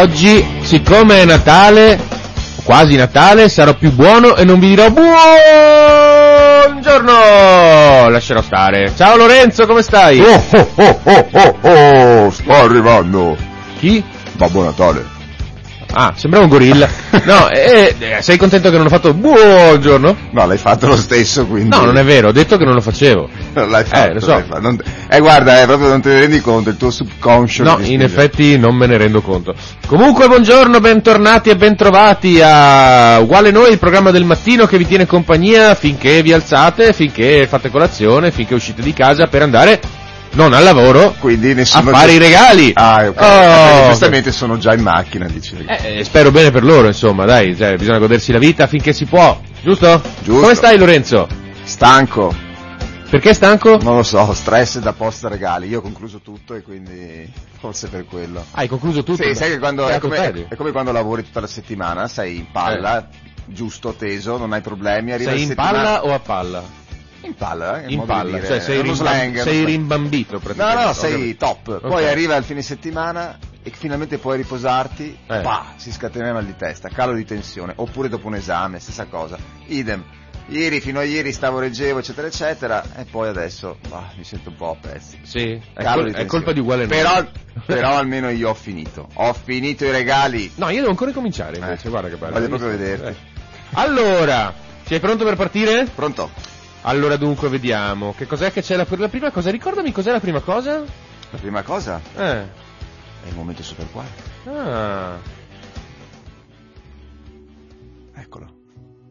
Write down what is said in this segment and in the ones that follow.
Oggi, siccome è Natale, quasi Natale, sarò più buono e non vi dirò buongiorno! Lascerò stare. Ciao Lorenzo, come stai? Oh oh oh oh oh oh, sto arrivando. Chi? Babbo Natale. Ah, sembrava un gorilla. No, eh, eh, sei contento che non ho fatto buongiorno? No, l'hai fatto lo stesso, quindi. No, non è vero, ho detto che non lo facevo. L'hai fatto, Eh, lo so. l'hai fatto. Non- eh, guarda, eh, proprio non te ne rendi conto, il tuo subconscio. No, in effetti non me ne rendo conto. Comunque, buongiorno, bentornati e bentrovati a Uguale Noi, il programma del mattino che vi tiene compagnia finché vi alzate, finché fate colazione, finché uscite di casa per andare, non al lavoro, Quindi a nessuno. fare i regali. Ah, ok. Oh, Perché giustamente sono già in macchina, dicevi. Eh, eh, spero bene per loro, insomma, dai, cioè, bisogna godersi la vita finché si può, giusto? Giusto. Come stai Lorenzo? Stanco. Perché stanco? Non lo so, stress da posta regali. Io ho concluso tutto e quindi forse per quello. Ah, hai concluso tutto? Sì, sai che quando, è come, è come quando lavori tutta la settimana, sei in palla, giusto, teso, non hai problemi, Sei in palla o a palla? In palla, eh, In di palla, dire, cioè sei, rimbam- slang, sei rimbambito No, praticamente. no, ho sei top. Poi Ok. arriva il fine settimana e finalmente puoi riposarti, Eh. pa, si scatena mal di testa, calo di tensione, oppure dopo un esame, stessa cosa. Idem. Ieri, fino a ieri stavo reggevo, eccetera, eccetera, e poi adesso bah, mi sento un po' a pezzi. Sì, è, col- di è colpa di uguale. Però, però almeno io ho finito. Ho finito i regali. No, io devo ancora cominciare invece, Eh, guarda che bello. voglio proprio vederti. Eh. Allora, sei pronto per partire? Pronto? Allora dunque vediamo, che cos'è che c'è la, la prima cosa? Ricordami cos'è la prima cosa? La prima cosa Eh, è il momento super quark. ah,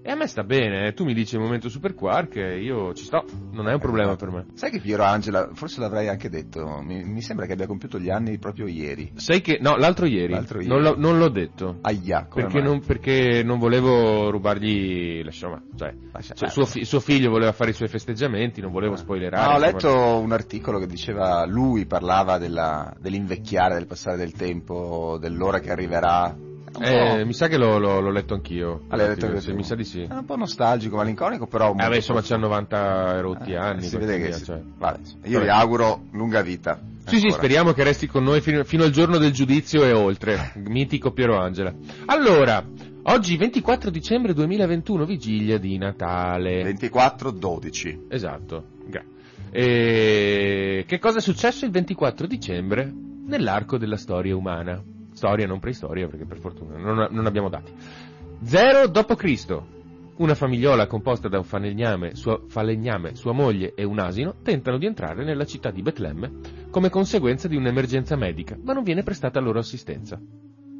e a me sta bene, eh. tu mi dici il momento super quark e io ci sto, non è un problema per me. Sai che Piero Angela, forse l'avrei anche detto, mi, mi sembra che abbia compiuto gli anni proprio ieri. Sai che, no, l'altro ieri, L'altro ieri. Non, l'ho, non l'ho detto. Aia, Perché non, perché non volevo rubargli, insomma, cioè, Lascia cioè, suo, fi- suo figlio voleva fare i suoi festeggiamenti, non volevo spoilerare. No, ho insomma. letto un articolo che diceva, lui parlava della- dell'invecchiare, del passare del tempo, dell'ora che arriverà. Eh, mi sa che l'ho, l'ho- l'ho letto anch'io. Ah, l'hai letto Sì, mi sa di sì. È un po' nostalgico, malinconico, però... Eh, beh, insomma, c'ha 90 rotti Eh, anni. si vede che sia, si- cioè. vabbè, io gli auguro lunga vita. Sì, sì, Ancora. speriamo che resti con noi fino, fino al giorno del giudizio e oltre. Mitico Piero Angela. Allora, oggi 24 dicembre 2021, vigilia di Natale. 24-12. Esatto. E che cosa è successo il 24 dicembre nell'arco della storia umana? Storia, non preistoria, perché per fortuna non, non abbiamo dati. 0 d.C. Una famigliola composta da un falegname sua, falegname, sua moglie e un asino tentano di entrare nella città di Betlemme come conseguenza di un'emergenza medica, ma non viene prestata loro assistenza.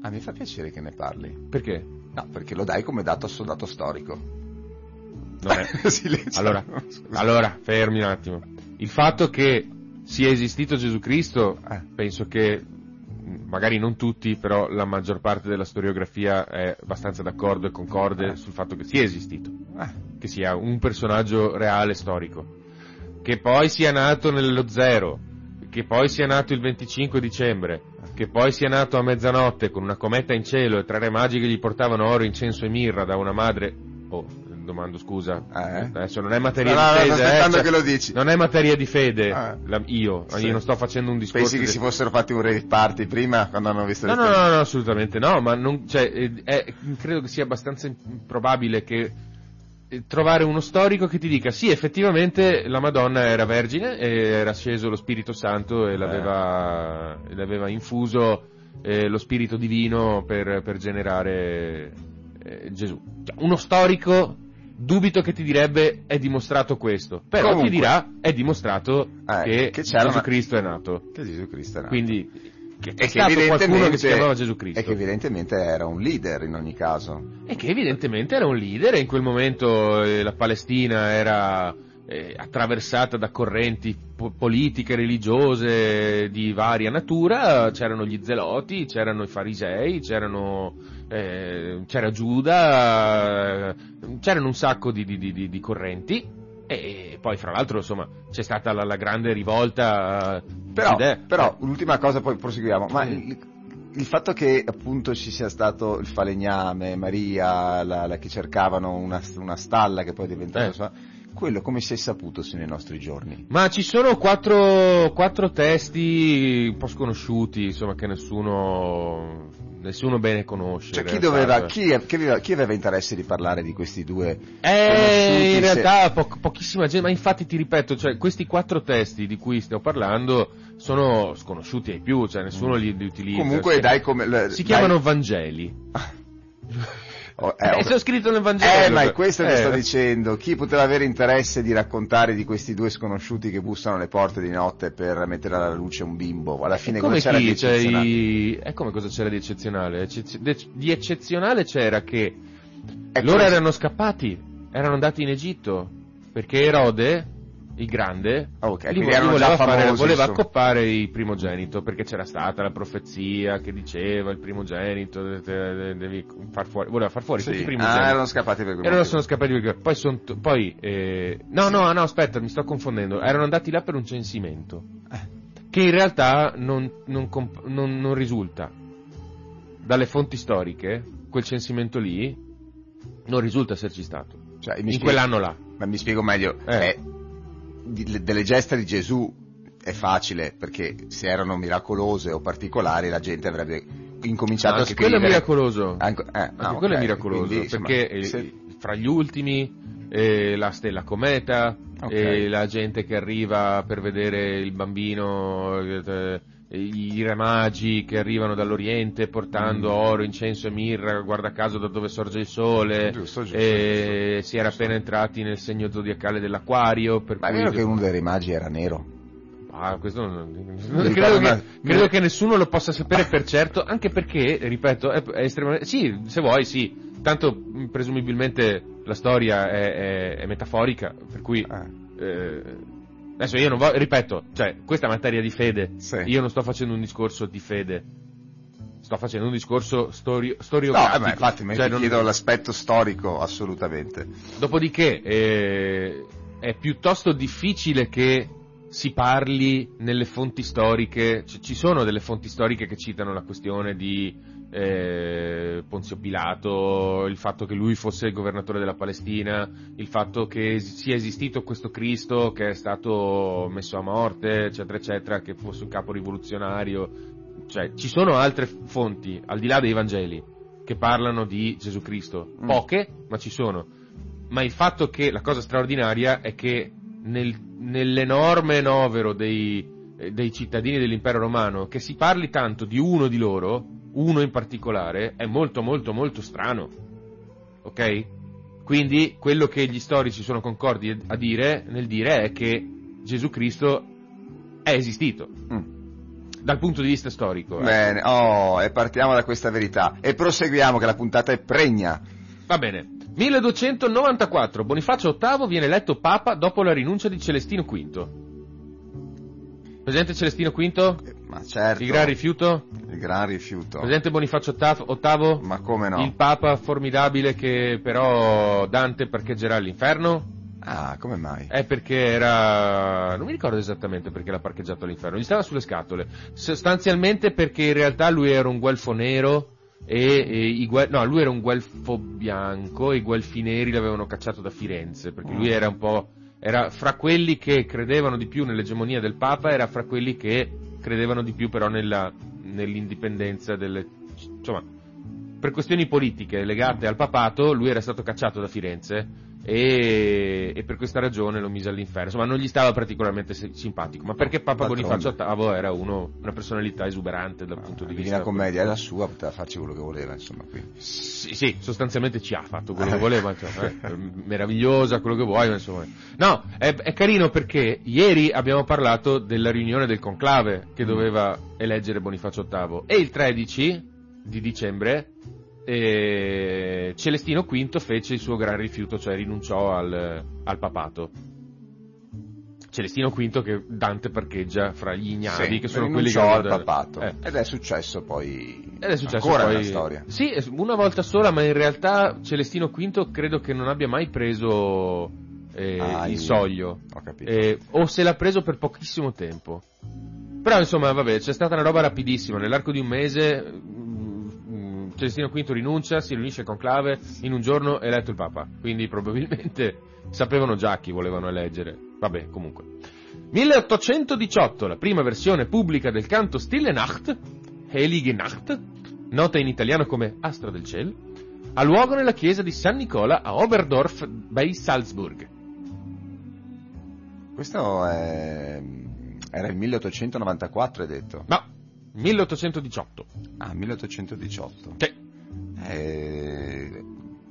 Ah, mi fa piacere che ne parli. Perché? No, perché lo dai come dato a soldato storico. Allora, allora, fermi un attimo. Il fatto che sia esistito Gesù Cristo, Eh. penso che magari non tutti, però la maggior parte della storiografia è abbastanza d'accordo e concorde sul fatto che sia esistito, Eh, che sia un personaggio reale storico, che poi sia nato nello zero, che poi sia nato il 25 dicembre, che poi sia nato a mezzanotte con una cometa in cielo e tre re magi che gli portavano oro, incenso e mirra da una madre. Oh, domando scusa. Eh? Adesso non è materia No, no, di no, fede. eh, aspettando cioè, che lo dici. Non è materia di fede. Ah. La- io, Sì. io non sto facendo un discorso. Pensi che di- si fossero fatti un rave party prima quando hanno visto No, le no, no, no, assolutamente no, ma non, cioè, eh, è- credo che sia abbastanza improbabile che eh, trovare uno storico che ti dica sì, effettivamente la Madonna era vergine e era sceso lo Spirito Santo e l'aveva, e l'aveva infuso eh, lo Spirito Divino per, per generare eh, Gesù. Cioè, uno storico dubito che ti direbbe è dimostrato questo, però Comunque. ti dirà è dimostrato Eh, che, che Gesù una- Cristo è nato. Che Gesù Cristo era. Quindi che è stato qualcuno che si chiamava Gesù Cristo. E che evidentemente era un leader in ogni caso. E che evidentemente era un leader e in quel momento eh, la Palestina era eh, attraversata da correnti po- politiche, religiose di varia natura, c'erano gli zeloti, c'erano i farisei, c'erano, eh, c'era Giuda, eh, c'erano un sacco di, di- di- di- correnti e poi fra l'altro insomma c'è stata la, la grande rivolta eh, Però, idee. però l'ultima cosa, poi proseguiamo. Ma il, il fatto che appunto ci sia stato il falegname, Maria, la, la che cercavano una, una stalla che poi è diventata. Eh. quello come si è saputo sui nostri giorni? Ma ci sono quattro, quattro testi un po' sconosciuti, insomma, che nessuno, nessuno bene conosce. Cioè, chi, doveva, chi, chi aveva, interesse di parlare di questi due? Eh, in se- realtà po- pochissima gente, ma infatti ti ripeto, cioè, questi quattro testi di cui stiamo parlando sono sconosciuti ai più, cioè nessuno li, li utilizza. Comunque, Si- dai, come. le- Si dai- chiamano Vangeli. Oh, Eh, sono scritto nel Vangelo. Eh, ma è questo che Eh, sto dicendo. Chi poteva avere interesse di raccontare di questi due sconosciuti che bussano alle porte di notte per mettere alla luce un bimbo? Alla fine È come cosa c'era di eccezionale? i- è come cosa c'era di eccezionale? Di eccezionale c'era che Ecco, loro adesso- erano scappati, erano andati in Egitto, perché Erode, il grande, Ah, ok, li quindi vo- erano voleva, fare- voleva accoppare il primogenito, perché c'era stata la profezia che diceva il primogenito, de- de- devi far fuori, voleva far fuori Sì. tutti i primogeniti. Ah, erano scappati per quel Erano sono scappati perché poi son t- poi eh, no no no aspetta mi sto confondendo erano andati là per un censimento che in realtà non, non comp- non- non risulta dalle fonti storiche quel censimento lì non risulta esserci stato Cioè, in spiego- quell'anno là Ma mi spiego meglio. Eh. eh, delle gesta di Gesù è facile, perché se erano miracolose o particolari la gente avrebbe incominciato anche a quello è scrivere. miracoloso Anche, eh, anche ah, quello ok, è miracoloso quindi, insomma, perché eh, se- fra gli ultimi eh, la stella cometa Ok. e la gente che arriva per vedere il bambino eh, i re magi che arrivano dall'Oriente portando Mm. oro, incenso e mirra, guarda caso da dove sorge il sole, Giusto, giusto, e giusto, si era giusto. appena entrati nel segno zodiacale dell'acquario. Per Ma è cui vero che uno dei re magi era nero? Ah, questo non, non- credo, che, credo che nessuno lo possa sapere per certo, anche perché, ripeto, è, è estremamente... Sì, se vuoi, sì. Tanto, mh, presumibilmente, la storia è, è- è metaforica, per cui... Ah. eh, adesso io non voglio... Ripeto, cioè, questa è materia di fede. Sì. Io non sto facendo un discorso di fede. Sto facendo un discorso storio, No, storiografico. eh, ma infatti mi Cioè, non- chiedo l'aspetto storico, assolutamente. Dopodiché eh, è piuttosto difficile che si parli nelle fonti storiche, c- ci sono delle fonti storiche che citano la questione di eh, Ponzio Pilato, il fatto che lui fosse il governatore della Palestina, il fatto che sia esistito questo Cristo che è stato messo a morte, eccetera, eccetera, che fosse un capo rivoluzionario. Cioè, ci sono altre fonti, al di là dei Vangeli, che parlano di Gesù Cristo. Mm. Poche, ma ci sono. Ma il fatto che la cosa straordinaria è che nel- nell'enorme novero dei, eh, dei cittadini dell'impero romano, che si parli tanto di uno di loro, uno in particolare, è molto molto molto strano. Ok? Quindi quello che gli storici sono concordi a dire, nel dire è che Gesù Cristo è esistito, Mm. dal punto di vista storico. ecco. Bene, oh, e partiamo da questa verità. E proseguiamo che la puntata è pregna. Va bene. 1294, Bonifacio VIII viene eletto Papa dopo la rinuncia di Celestino V. Presente Celestino V? Ma certo. Il gran rifiuto? il gran rifiuto. Presente Bonifacio VIII? Ma come no? Il Papa formidabile che però Dante parcheggerà all'inferno? Ah, come mai? È perché era... non mi ricordo esattamente perché l'ha parcheggiato all'inferno, gli stava sulle scatole. Sostanzialmente perché in realtà lui era un guelfo nero e, e i guel- no, lui era un guelfo bianco e i guelfi neri l'avevano cacciato da Firenze, perché lui era un po'... era fra quelli che credevano di più nell'egemonia del Papa, era fra quelli che credevano di più però nella, nell'indipendenza delle... insomma... per questioni politiche legate al papato, lui era stato cacciato da Firenze e, e per questa ragione lo mise all'inferno. Insomma, non gli stava particolarmente si- simpatico, ma perché Papa D'altronde. Bonifacio VIII era uno, una personalità esuberante dal punto di La vista... Divina Commedia era sua, poteva farci quello che voleva, insomma. Sì, sì, sostanzialmente ci ha fatto quello che voleva, cioè, eh, meravigliosa, quello che vuoi, ma insomma. No, è, è carino perché ieri abbiamo parlato della riunione del conclave che doveva eleggere Bonifacio VIII e il 13 di dicembre eh, Celestino V fece il suo gran rifiuto, cioè rinunciò al, al papato. Celestino V che Dante parcheggia fra gli ignadi, Sì, che sono quelli che... al papato. Eh. Ed è successo poi. Ed è successo ancora poi... nella storia. Sì, una volta sola, ma in realtà Celestino V credo che non abbia mai preso eh, Ah, il il- soglio. Ho capito. Eh, o se l'ha preso per pochissimo tempo. Però insomma, vabbè, c'è stata una roba rapidissima. Nell'arco di un mese Celestino V rinuncia, si riunisce con Clave, in un giorno è eletto il Papa. Quindi probabilmente sapevano già chi volevano eleggere. Vabbè, comunque. 1818, la prima versione pubblica del canto Stille Nacht, Heilige Nacht, nota in italiano come Astra del Cielo, ha luogo nella chiesa di San Nicola a Oberdorf bei Salzburg. Questo è... era il 1894, hai detto. No, 1818. Ah, 1818. Che, Eh,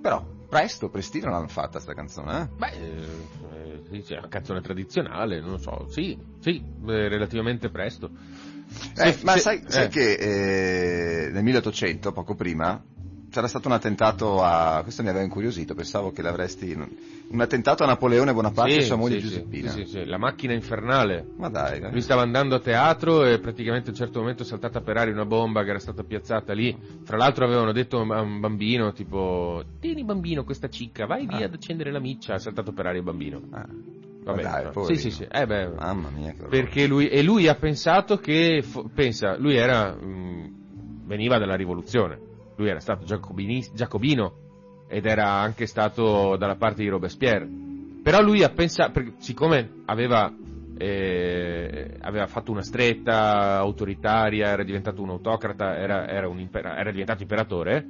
Però, presto, prestino l'hanno fatta sta canzone, eh? beh, eh, sì, sì, è una canzone tradizionale, non lo so, sì, sì, eh, relativamente presto. Eh, Se- ma se- sai, sai eh, che nel 1800, poco prima, c'era stato un attentato a... questo mi aveva incuriosito, pensavo che l'avresti... un attentato a Napoleone Bonaparte sì, e sua moglie sì, Giuseppina. sì, sì, sì, la macchina infernale. Ma dai, dai. Lui stava andando a teatro e praticamente a un certo momento è saltata per aria una bomba che era stata piazzata lì. Fra l'altro avevano detto a un bambino tipo, tieni bambino questa cicca, vai via Ah. ad accendere la miccia, ha saltato per aria il bambino. Ah, Vabbè, dai, no. sì, sì, sì, eh beh, Mamma mia, perché lui, e lui ha pensato che, pensa, lui era, mh, veniva dalla rivoluzione, lui era stato giacobino ed era anche stato dalla parte di Robespierre, però lui ha pensato, siccome aveva, eh, aveva fatto una stretta autoritaria, era diventato un autocrata, era, era un impera- era diventato imperatore,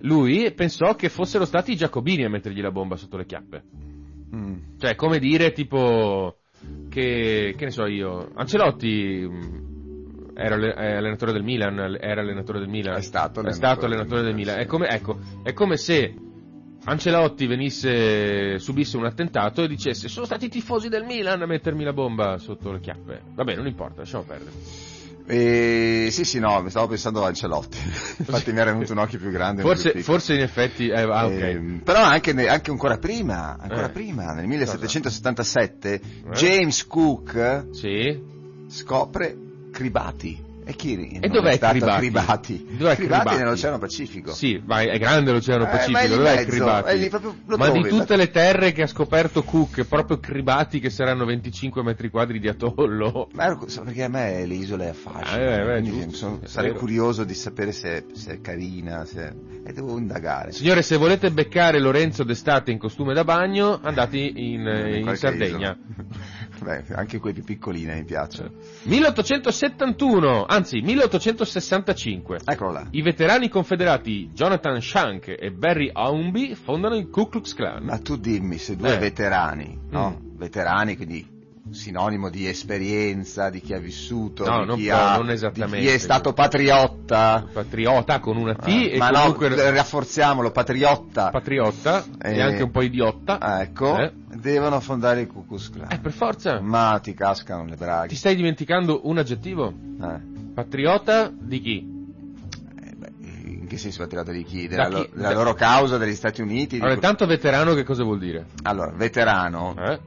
lui pensò che fossero stati i giacobini a mettergli la bomba sotto le chiappe. Mm. Cioè, come dire, tipo, che, che ne so io, Ancelotti mh, era è allenatore del Milan, era allenatore del Milan. È stato È allenatore stato del allenatore del Milan, Milan. È come, ecco, è come se Ancelotti venisse, subisse un attentato e dicesse sono stati i tifosi del Milan a mettermi la bomba sotto le chiappe. Vabbè, non importa, lasciamo perdere. E, sì, sì, no, mi stavo pensando a Ancelotti. Infatti mi era venuto un occhio più grande. e Forse, più forse in effetti, eh, ah, ok. Ehm, però anche, anche ancora prima, ancora Eh. prima, nel 1777, Eh. James Cook Sì? scopre Cribati. E chi E dov'è è Cribati? Cribati? Dov'è Cribati Cribati? nell'Oceano Pacifico. Sì, vai, è grande l'Oceano Eh, ma è Pacifico, in dov'è mezzo, Cribati? è proprio- ma trovi, di tutte le terre che ha scoperto Cook, proprio Cribati che saranno 25 metri quadri di atollo. Ma perché a me le isole affascinano, Eh, beh, sono- è sarei curioso di sapere se, se è carina, se, e devo indagare. Signore, se volete beccare Lorenzo d'estate in costume da bagno, andate in, eh, in Sardegna. Beh, anche quei più piccoline mi piacciono. 1871, anzi 1865. Eccolo là. I veterani confederati Jonathan Shank e Barry Aumby fondano il Ku Klux Klan. Ma tu dimmi, se due Eh. veterani, no? Mm. Veterani, quindi sinonimo di esperienza, di chi ha vissuto, No, di non chi, ha, di chi è stato patriotta. Patriota con una T e ma comunque no, rafforziamolo, patriotta. patriotta Eh. e anche un po' idiotta. Ah, ecco, Eh. devono fondare il Ku Klux Klan. Eh, per forza. Ma ti cascano le Ti braghe. stai dimenticando un aggettivo? Eh. Patriota di chi? Eh, che senso patriota di chi? Della, lo- chi? della Da- loro causa, degli Stati Uniti? Allora, que- tanto veterano che cosa vuol dire? Allora, veterano, Eh?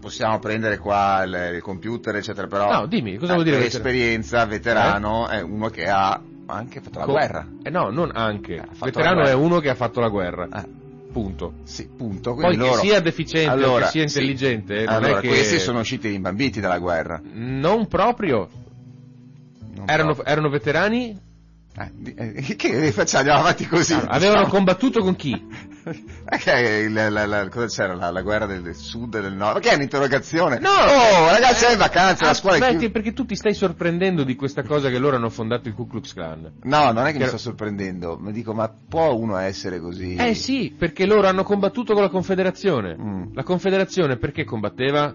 Possiamo prendere qua il, il computer, eccetera, però... No, dimmi, cosa vuol dire per veterano? esperienza, veterano è uno che ha anche fatto la Co- guerra. Eh no, non anche. Eh, Veterano è uno che ha fatto la guerra. Eh, Punto. sì, punto. Poi Quindi che loro... sia deficiente Allora, che sia sì. intelligente, non allora, è che... questi sono usciti rimbambiti dalla guerra. Non proprio. Non Erano, proprio. erano veterani? Eh, eh, che facciamo? Andiamo avanti così. Allora, avevano diciamo. combattuto con chi? Perché il- la, la- cosa c'era? La, la guerra del, sud e del nord? Perché è un'interrogazione? No! Oh, ragazzi, è in vacanza, la scuola è chiusa. perché tu ti stai sorprendendo di questa cosa che loro hanno fondato il Ku Klux Klan. No, non è che mi Che- sto sorprendendo, mi dico, ma può uno essere così? Eh sì, perché loro hanno combattuto con la Confederazione. Mm. La Confederazione perché combatteva?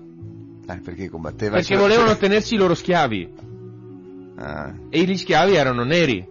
Eh, perché combatteva? Perché cioè- volevano tenersi i loro schiavi. Ah, E gli schiavi erano neri.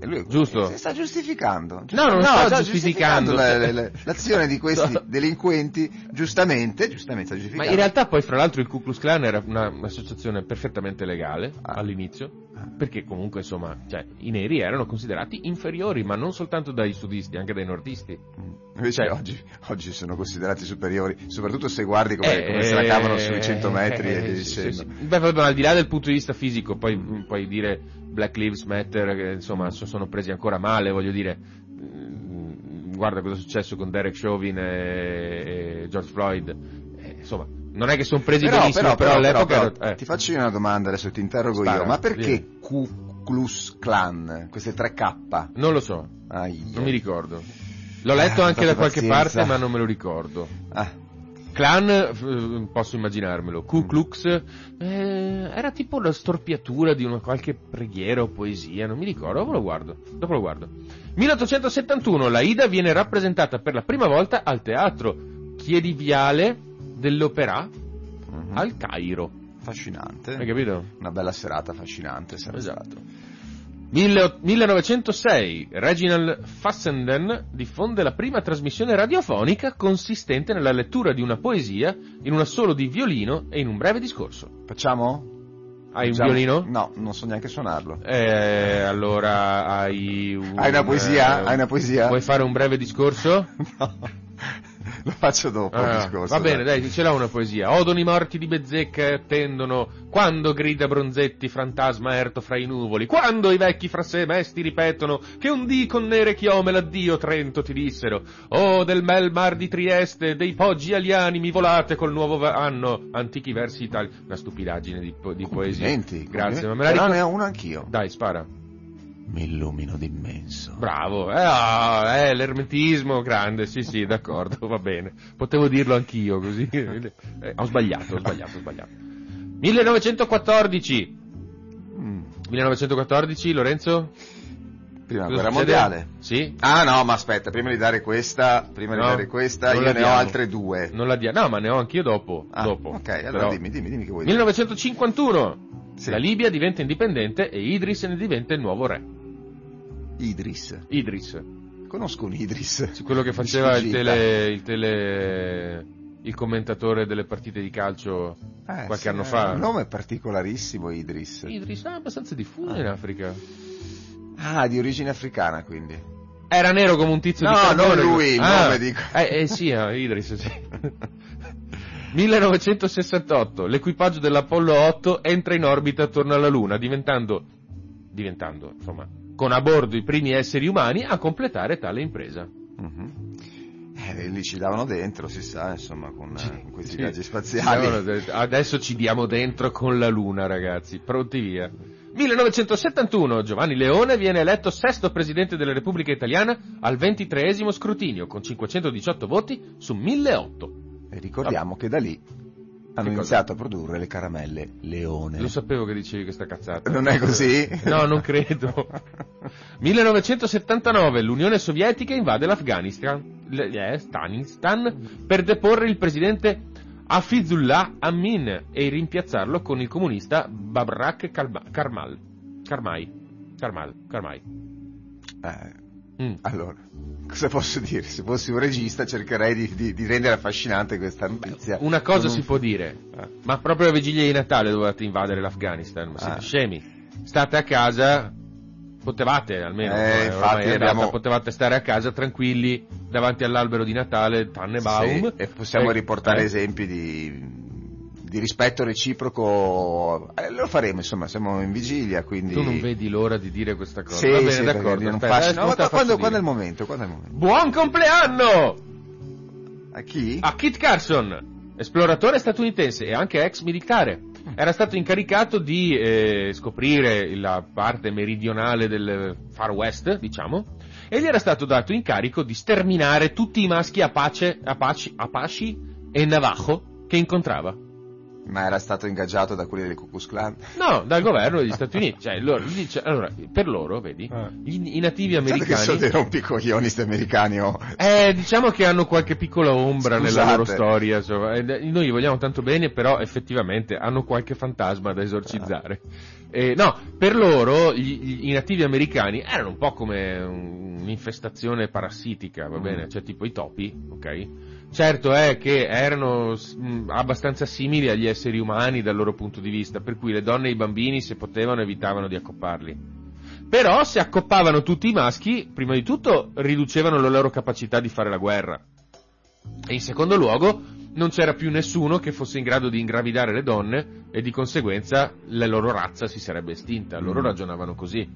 Eh, lui- Giusto. Si sta giustificando. No, non sto sta giustificando. la- la- la- l'azione di questi No. delinquenti, giustamente, giustamente sta Ma giustificando. in realtà poi fra l'altro il Ku Klux Klan era una- un'associazione perfettamente legale Ah. all'inizio, perché comunque insomma, cioè, i neri erano considerati inferiori, ma non soltanto dai sudisti, anche dai nordisti. Mm. Invece Cioè- oggi, oggi sono considerati superiori, soprattutto se guardi come, Eh, come se la cavano sui eh, 100 metri e eh, sì, sì, sì. Beh, vabbè, ma al di là del punto di vista fisico, poi puoi dire Black Lives Matter, che insomma so- sono presi ancora male, voglio dire. mm, Guarda cosa è successo con Derek Chauvin e, e George Floyd. Eh, insomma, non è che sono presi Però, benissimo, però, però, però, all'epoca però, eh. ti faccio io una domanda, adesso ti interrogo Spara, io, ma perché vieni. Ku Klux Klan, queste tre K? Non lo so, Aia. non mi ricordo. L'ho letto Eh, anche da qualche pazienza. parte, ma non me lo ricordo. Ah, Clan, eh, posso immaginarmelo. Ku Klux eh, era tipo la storpiatura di una qualche preghiera o poesia, non mi ricordo, dopo lo guardo. Dopo lo guardo. 1871, la Ida viene rappresentata per la prima volta al teatro Chiediviale dell'Opera mhm. al Cairo. affascinante. Hai capito? Una bella serata affascinante, sarebbe Esatto. stato. Mille- 1906, Reginald Fassenden diffonde la prima trasmissione radiofonica consistente nella lettura di una poesia in un assolo di violino e in un breve discorso. Facciamo? Hai un Facciamo? violino? No, non so neanche suonarlo. Eh, allora hai un... Hai una poesia? eh, Hai una poesia? Vuoi fare un breve discorso? No, lo faccio dopo Ah, discorso. va bene, dai, ce l'ho una poesia. Odono i morti di Bezzecca e attendono quando grida Bronzetti fantasma erto fra i nuvoli, quando i vecchi fra sé mesti ripetono che un dì con nere chiome l'addio Trento ti dissero. Oh, del bel mar di Trieste, dei poggi aliani mi volate col nuovo anno, antichi versi italiani. Una stupidaggine di, po- di poesia. Grazie, ma me la ricordo. ne ho uno anch'io. Dai, spara. Mi illumino d'immenso. Bravo, eh, ah, eh, l'ermetismo grande, sì sì, d'accordo, va bene. Potevo dirlo anch'io così. Eh, ho sbagliato, ho sbagliato, ho sbagliato. 1914. Mm. 1914, Lorenzo? Prima Cosa guerra succede? mondiale. Sì? Ah no, ma aspetta, prima di dare questa, prima No, di dare questa, io ne ho diamo. altre due. Non la dia- No, ma ne ho anch'io dopo. Ah, dopo. ok, allora Però- dimmi, dimmi, dimmi che vuoi dire. 1951. Sì. La Libia diventa indipendente e Idris ne diventa il nuovo re. Idris. Idris, Conosco un Idris. quello che faceva il tele, il tele, il commentatore delle partite di calcio Eh, qualche sì, anno è fa. Un nome particolarissimo, Idris. Idris è abbastanza diffuso Ah. in Africa. Ah, di origine africana, quindi. Era nero come un tizio di No, non lui, il Ah, nome dico. Eh, eh sì, ah, Idris, sì. 1968, l'equipaggio dell'Apollo 8 entra in orbita attorno alla Luna, diventando, diventando, insomma, con a bordo i primi esseri umani a completare tale impresa. Mhm. Eh, lì ci davano dentro, si sa, insomma, con, eh, con questi Sì. viaggi spaziali. Adesso ci diamo dentro con la Luna, ragazzi. Pronti via. 1971, Giovanni Leone viene eletto sesto presidente della Repubblica Italiana al ventitreesimo scrutinio, con 518 voti su 1008. E ricordiamo che da lì hanno Che iniziato a produrre le caramelle Leone. Lo sapevo che dicevi questa cazzata. Non è così? No, non credo. 1979, l'Unione Sovietica invade l'Afghanistan eh, per deporre il presidente Hafizullah Amin e rimpiazzarlo con il comunista Babrak Karmal. Karmai. Karmal. Karmai. Eh, Mm. allora, cosa posso dire? Se fossi un regista cercherei di, di- di rendere affascinante questa notizia. Una cosa Con si può dire, Eh. ma proprio a vigilia di Natale dovevate invadere l'Afghanistan, ma siete Ah. scemi. State a casa, potevate almeno, Eh, eh, infatti abbiamo- potevate stare a casa tranquilli davanti all'albero di Natale, Tannenbaum. Sì, e possiamo Eh, riportare eh, esempi di, di rispetto reciproco. Eh, lo faremo, insomma, siamo in vigilia, quindi... Tu non vedi l'ora di dire questa cosa. Sì, Va bene, sì, d'accordo. non aspetta, faccio- adesso no, ma quando, quando è il momento? Quando è il momento? Buon compleanno! A chi? A Kit Carson, esploratore statunitense e anche ex militare. Era stato incaricato di eh, scoprire la parte meridionale del Far West, diciamo, e gli era stato dato incarico di sterminare tutti i maschi Apache, Apache, Apache e Navajo che incontrava. Ma era stato ingaggiato da quelli del Ku Klux Klan? No, dal governo degli Stati Uniti. Cioè, loro- gli dice- allora, per loro, vedi, Ah. i, i nativi Pensate che sono americani... dei rompicoglioni sti americani, oh. Eh, diciamo che hanno qualche piccola ombra nella Scusate. loro storia, insomma. E d- noi li vogliamo tanto bene, però effettivamente hanno qualche fantasma da esorcizzare. Eh, no, per loro gli- gli- i nativi americani erano un po' come un- un'infestazione parassitica, va bene? Cioè tipo i topi, ok? Certo è che erano abbastanza simili agli esseri umani dal loro punto di vista, per cui le donne e i bambini, se potevano, evitavano di accopparli. Però se accoppavano tutti i maschi, prima di tutto riducevano la loro capacità di fare la guerra. E in secondo luogo non c'era più nessuno che fosse in grado di ingravidare le donne e di conseguenza la loro razza si sarebbe estinta. Loro Mm. ragionavano così.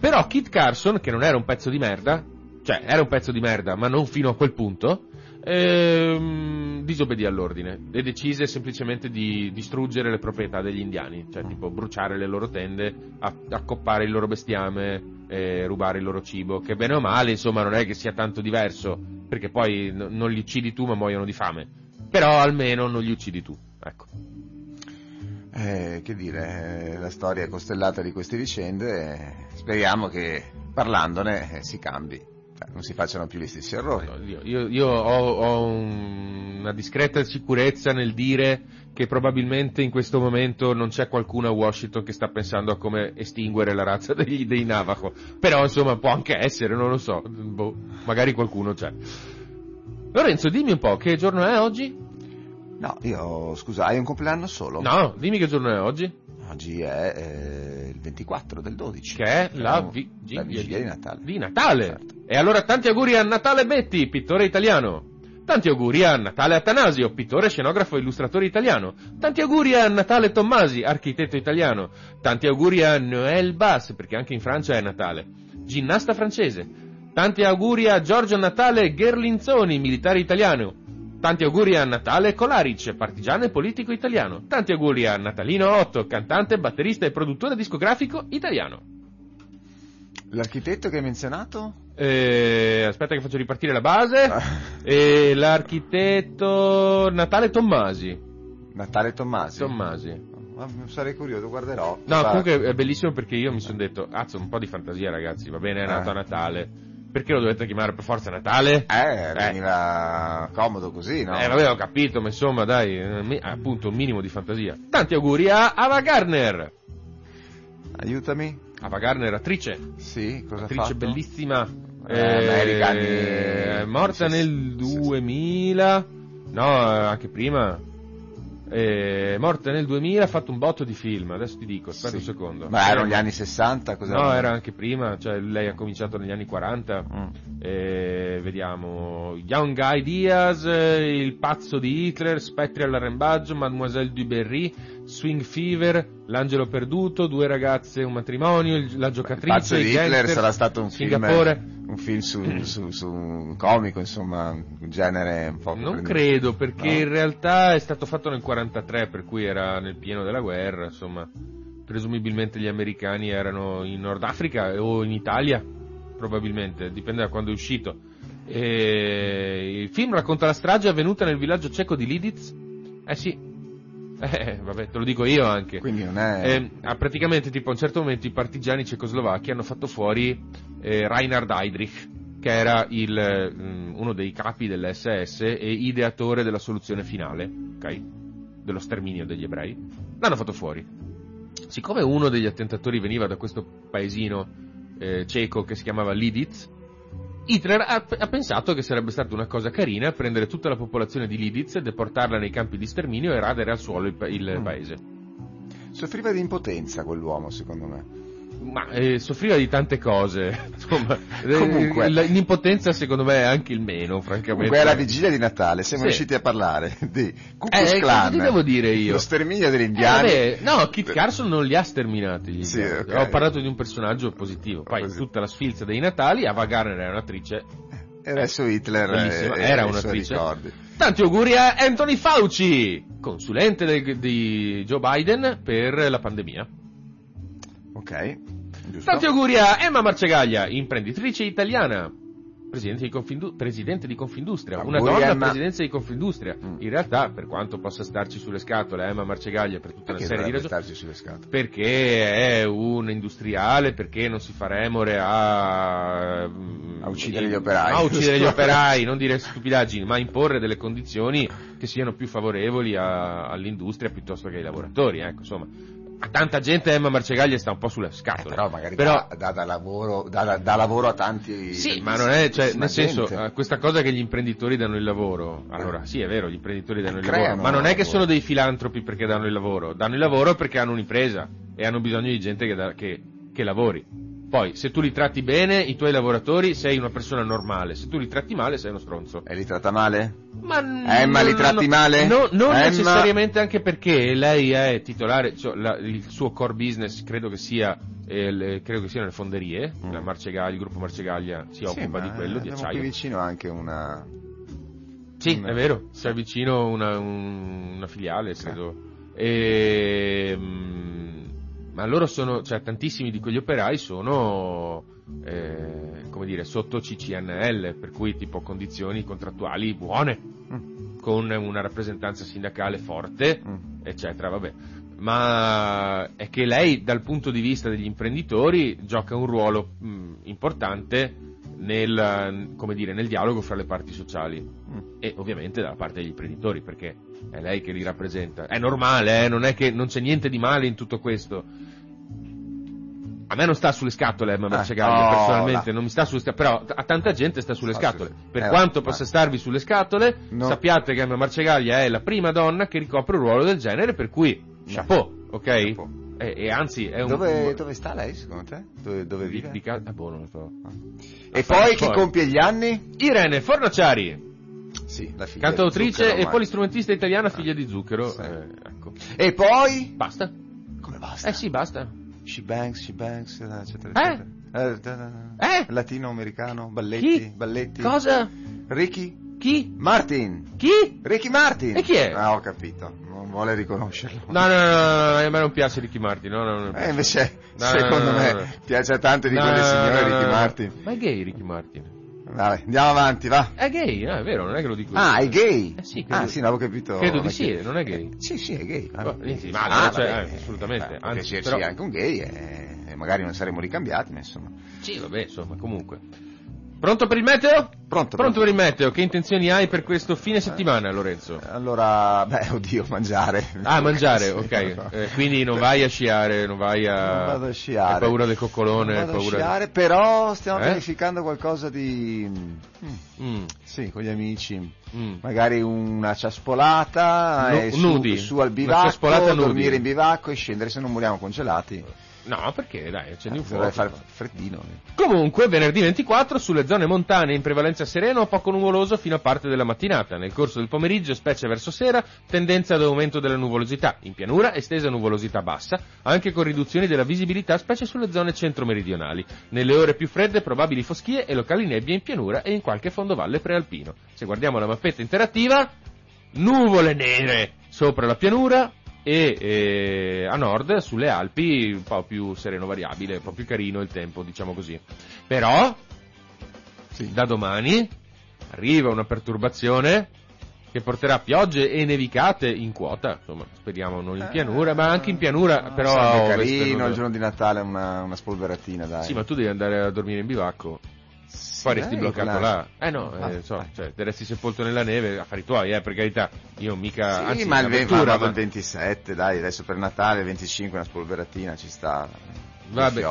Però Kit Carson, che non era un pezzo di merda, cioè era un pezzo di merda, ma non fino a quel punto, ehm, disobbedì all'ordine. E decise semplicemente di distruggere le proprietà degli indiani, cioè tipo bruciare le loro tende, accoppare il loro bestiame, e rubare il loro cibo, che bene o male insomma non è che sia tanto diverso, perché poi n- non li uccidi tu ma muoiono di fame, però almeno non li uccidi tu, ecco. Eh, che dire, eh, la storia è costellata di queste vicende, eh, speriamo che parlandone eh, si cambi, non si facciano più gli stessi errori. No, Io, io- io ho, ho un- una discreta sicurezza nel dire che probabilmente in questo momento non c'è qualcuno a Washington che sta pensando a come estinguere la razza degli, dei Navajo. Però insomma può anche essere, non lo so, boh, magari qualcuno c'è. Lorenzo, dimmi un po', che giorno è oggi? No, io, scusa, hai un compleanno solo? No, dimmi che giorno è oggi. Oggi è eh, il 24 del 12. Che è la, vi- la vigilia di Natale. Di Natale. Certo. E allora tanti auguri a Natale Betti, pittore italiano. Tanti auguri a Natale Atanasio, pittore, scenografo e illustratore italiano. Tanti auguri a Natale Tommasi, architetto italiano. Tanti auguri a Noël Bass, perché anche in Francia è Natale. Ginnasta francese. Tanti auguri a Giorgio Natale Gherlinzoni, militare italiano. Tanti auguri a Natale Colaric, partigiano e politico italiano. Tanti auguri a Natalino Otto, cantante, batterista e produttore discografico italiano. L'architetto che hai menzionato? Eh, aspetta che faccio ripartire la base. Ah. Eh, l'architetto Natale Tommasi. Natale Tommasi? Tommasi. Ma sarei curioso, guarderò. No, Va- comunque è bellissimo perché io mi sono detto, azzo, un po' di fantasia ragazzi, va bene, è nato Eh. a Natale. Perché lo dovete chiamare per forza Natale? Eh, veniva comodo così, no? Eh, vabbè, ho capito, ma insomma, dai, eh, appunto, un minimo di fantasia. Tanti auguri a Ava Gardner. Aiutami? Ava Gardner, attrice. Sì, cosa attrice bellissima. Eh, American, eh, morta nel sì, 2000. No, eh, anche prima. È morta nel 2000, ha fatto un botto di film. Adesso ti dico, aspetta Sì. un secondo. Ma erano Eh, gli anni 60? Cosa No, era anche prima, cioè lei ha cominciato negli anni 40. Mm. Eh, vediamo Young Ideas, eh, Il pazzo di Hitler, Spettri all'arrembaggio, Mademoiselle Duberry, Swing Fever, L'angelo perduto, Due ragazze, un matrimonio, La giocatrice, pazzo di Hitler gangster, sarà stato un film, Singapore. un film su, su, su un comico, insomma, un genere un po' Non credo, perché No? in realtà è stato fatto nel 43, per cui era nel pieno della guerra, insomma. Presumibilmente gli americani erano in Nord Africa o in Italia, probabilmente, dipende da quando è uscito. E il film racconta la strage avvenuta nel villaggio ceco di Lidiz. Eh sì. Eh, vabbè, te lo dico io anche. Quindi non è... Eh, ah, praticamente, tipo, a un certo momento i partigiani cecoslovacchi hanno fatto fuori eh, Reinhard Heydrich, che era il, mm, uno dei capi dell'SS e ideatore della soluzione finale, ok? Dello sterminio degli ebrei. L'hanno fatto fuori. Siccome uno degli attentatori veniva da questo paesino eh, ceco che si chiamava Lidiz, Hitler ha, ha pensato che sarebbe stata una cosa carina prendere tutta la popolazione di Lidiz, deportarla nei campi di sterminio e radere al suolo il, il Mm. paese. Soffriva di impotenza quell'uomo, secondo me. Ma eh, soffriva di tante cose, insomma, eh, Comunque. l'impotenza secondo me è anche il meno, francamente. Comunque è la vigilia di Natale, siamo Sì. riusciti a parlare di Ku Klux Eh, Klan, cosa devo dire io? lo sterminio degli Eh, indiani. vabbè, no, Kit Carson non li ha sterminati. gli Sì, indiani. ok. Ho parlato di un personaggio positivo. Poi Così. tutta la sfilza dei Natali, Ava Gardner è un'attrice. e adesso Hitler Bellissima, era un'attrice. Tanti auguri a Anthony Fauci, consulente di Joe Biden per la pandemia. Ok, giusto? Tanti auguri a Emma Marcegaglia, imprenditrice italiana. Presidente di, Confindu- presidente di Confindustria, una donna Emma. presidenza di Confindustria. Mm. In realtà, per quanto possa starci sulle scatole Emma Marcegaglia per tutta Perché una serie di ragioni, starci sulle scatole? perché è un industriale, perché non si fa remore a, mm, A uccidere gli operai. a uccidere gli operai, non dire stupidaggini, ma imporre delle condizioni che siano più favorevoli a- all'industria piuttosto che ai lavoratori. Ecco, insomma, a tanta gente Emma Marcegaglia sta un po' sulle Eh, scatole. però magari Però- dà, dà- lavoro, dà, dà- lavoro a tanti. Sì, ma non è, cioè, nel senso, gente. eh, questa cosa che gli imprenditori danno il lavoro, allora sì è vero, gli imprenditori danno il lavoro, ma non è che sono dei filantropi perché danno il lavoro, danno il lavoro perché hanno un'impresa e hanno bisogno di gente che, da- che- che lavori. Poi, se tu li tratti bene, i tuoi lavoratori, sei una persona normale, se tu li tratti male, sei uno stronzo. E li tratta male? Ma n- Emma, li tratti no- male? no- non Emma? necessariamente anche perché lei è titolare, cioè, la- il suo core business credo che sia, eh, le- credo che siano le fonderie, Mm. la il gruppo Marcegaglia si Sì, occupa di quello, di acciaio. qui vicino anche una... Sì, una- è vero, c'è vicino una, un- una filiale, Sì. credo. E, ma loro sono, cioè tantissimi di quegli operai sono, eh, come dire, sotto CCNL, per cui tipo condizioni contrattuali buone, Mm, con una rappresentanza sindacale forte, mm. eccetera, vabbè. Ma è che lei, dal punto di vista degli imprenditori, gioca un ruolo mh, importante nel, come dire, nel dialogo fra le parti sociali Mm. e ovviamente dalla parte degli imprenditori, perché è lei che li rappresenta. È normale, eh, non è che non c'è niente di male in tutto questo. A me non sta sulle scatole Emma Eh, Marcegaglia, no, personalmente, là. non mi sta sulle scatole, però a tanta gente sta sulle Ah, scatole. Per Eh, quanto ma- possa starvi sulle scatole, No. sappiate che Emma Marcegaglia è la prima donna che ricopre un ruolo del genere, per cui chapeau, ok? Chapeau. E, e anzi è un... Dove, dove sta lei, secondo te? Dove, dove di, vive? di ca- ah, boh, non lo so. E poi chi Poi. compie gli anni? Irene Fornaciari, Sì, la figlia cantautrice di Zucchero, e ma- polistrumentista italiana, figlia di Zucchero. Sì. eh, ecco. E poi? Basta? Come basta? Eh sì, basta. She banks, she banks, eccetera, Eh? eccetera. Eh, da- Eh? Latino-americano, balletti, Chi? balletti. Cosa? Ricky Chi? Martin. Chi? Ricky Martin. E chi è? Ah, ho capito, non vuole riconoscerlo. No, no, no, no, a me non piace Ricky Martin, no, no, no, Eh, invece, No, secondo no, no, me, piace a tante di quelle no, signore no, no, Ricky. Martin. Ma è gay Ricky Martin? Vabbè, andiamo avanti, va. È gay, no, è vero, non è che lo dico. Ah, è gay? Eh sì, credo- ah, sì, non avevo capito. credo di sì, che- non è gay. Eh, sì, sì, è gay. Oh, niente, ma Ah, cioè, vabbè, eh, assolutamente, può anzi, però- anche un gay e magari non saremmo ricambiati, ma insomma. Sì, vabbè, insomma, comunque. Pronto per il meteo? Pronto, Pronto per il meteo, che intenzioni hai per questo fine settimana, Lorenzo? Allora, beh, oddio, mangiare. Ah, mangiare, ok. so. Eh, quindi non vai a sciare, non vai a... Non vado a sciare. Hai paura del coccolone, Non vado a paura... sciare, però stiamo Eh? pianificando qualcosa di... mm, Mm, sì, con gli amici. mm. Magari una ciaspolata e su, nudi. su al bivacco, ciaspolata nudi. dormire in bivacco e scendere se non moriamo congelati. No, perché dai, accendi un Dovrei fuoco. fare freddino. eh. Comunque, venerdì 24, sulle zone montane in prevalenza sereno, poco nuvoloso fino a parte della mattinata. Nel corso del pomeriggio, specie verso sera, tendenza ad aumento della nuvolosità. In pianura, estesa nuvolosità bassa, anche con riduzioni della visibilità, specie sulle zone centro-meridionali. Nelle ore più fredde, probabili foschie e locali nebbie in pianura e in qualche fondovalle prealpino. Se guardiamo la mappetta interattiva, nuvole nere sopra la pianura, e eh, a nord sulle Alpi un po' più sereno variabile, un po' più carino il tempo, diciamo così. Però da domani arriva una perturbazione che porterà piogge e nevicate in quota, insomma, speriamo non in pianura, ma anche in pianura, però Eh, Sarebbe ovest. carino il giorno di Natale una, una spolveratina, dai. Sì, ma tu devi andare a dormire in bivacco. Poi resti dai, bloccato là. Eh no, Ah, eh, so, dai. cioè, te resti sepolto nella neve, affari tuoi, eh, per carità. Io mica, Sì, anzi, ma il, ve- l'avventura, ma ma- il 27, dai, adesso per Natale, il 25 una spolveratina ci sta. Vabbè.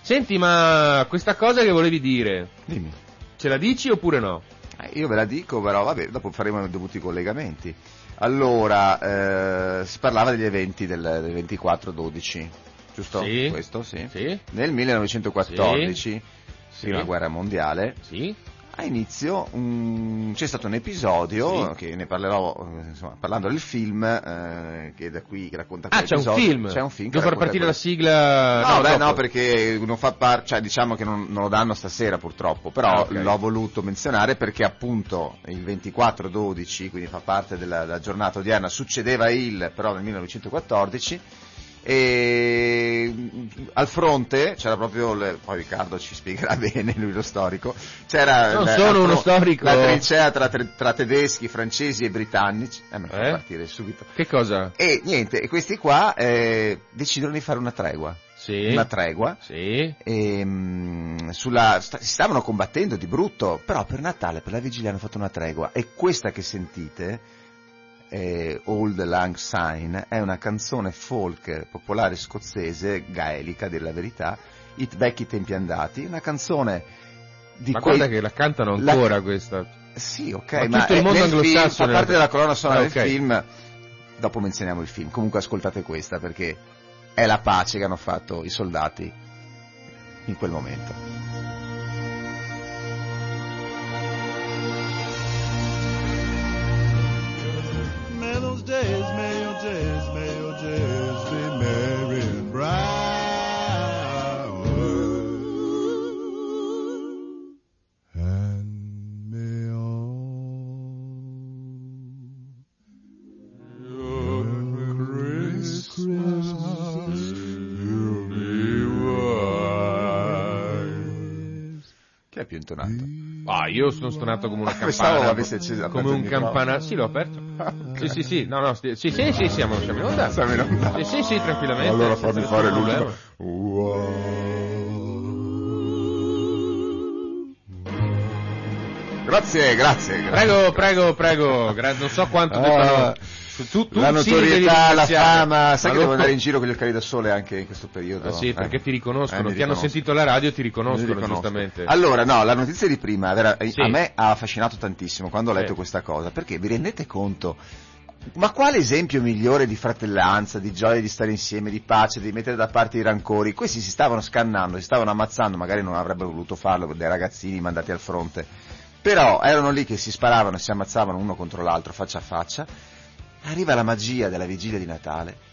Senti, ma questa cosa che volevi dire, Dimmi. ce la dici oppure no? Eh, io ve la dico, però vabbè, dopo faremo i dovuti collegamenti. Allora, eh, si parlava degli eventi del, del 24-12, giusto? Sì. Questo, sì. Sì? Nel 1914, Sì. Prima guerra mondiale, Sì? a inizio mm, c'è stato un episodio, che ne parlerò eh, insomma, parlando del film, eh, che da qui che racconta Ah, c'è un film. C'è un film. Devo far partire la quel- sigla. No, beh, dopo. no, perché non fa parte, cioè diciamo che non, non lo danno stasera purtroppo, però Ah, ok. l'ho voluto menzionare perché appunto il 24-12, quindi fa parte della, della giornata odierna, succedeva il, però nel 1914, E mm, al fronte c'era proprio, le- poi Riccardo ci spiegherà bene, lui lo storico, c'era Non la- sono al uno storico. la trincea tra, tra tedeschi, francesi e britannici, eh, me Eh? partire subito. Che cosa? E niente, e questi qua eh, decidono di fare una tregua. Sì. Una tregua. Sì. E, mm, sulla, sta- si stavano combattendo di brutto, però per Natale, per la vigilia hanno fatto una tregua. E questa che sentite, eh, Old Lang Syne, è una canzone folk popolare scozzese, gaelica, della verità, It vecchi tempi andati, una canzone di Ma quei... guarda che la cantano La- ancora questa. Sì, ok, Ma ma, tutto il mondo anglosassone- fa parte della colonna sonora Ah, del ok. film. Dopo menzioniamo il film. Comunque ascoltate questa perché è la pace che hanno fatto i soldati in quel momento. Those days, may your days, may your days be merry and bright. And may all your Christmas be wise. Chi è più intonato? Ah, io sono stonato come una Pensavo campana. avesse acceso- come un campana. Sì, l'ho aperto. Sì, sì, sì. No, no, sti- sì, sì, sì, siamo, siamo in onda. Siamo in onda. Sì, sì, sì, tranquillamente. Allora fammi fare l'ultimo. Grazie, grazie. grazie. Prego, prego, prego. Non so quanto Ah, debbano. Tu, tu la sì, notorietà, la fama, sai Ma che devo andare in giro con gli occhiali da sole anche in questo periodo? Ah, sì, Eh. perché ti Eh, riconoscono, mi ti hanno sentito alla radio, ti Mi riconoscono, riconosco. giustamente. Allora, no, la notizia di prima vera- Sì. a me ha affascinato tantissimo quando ho letto Sì. questa cosa, perché vi rendete conto? Ma quale esempio migliore di fratellanza, di gioia di stare insieme, di pace, di mettere da parte i rancori? Questi si stavano scannando, si stavano ammazzando, magari non avrebbero voluto farlo dei ragazzini mandati al fronte. Però erano lì che si sparavano e si ammazzavano uno contro l'altro, faccia a faccia. Arriva la magia della vigilia di Natale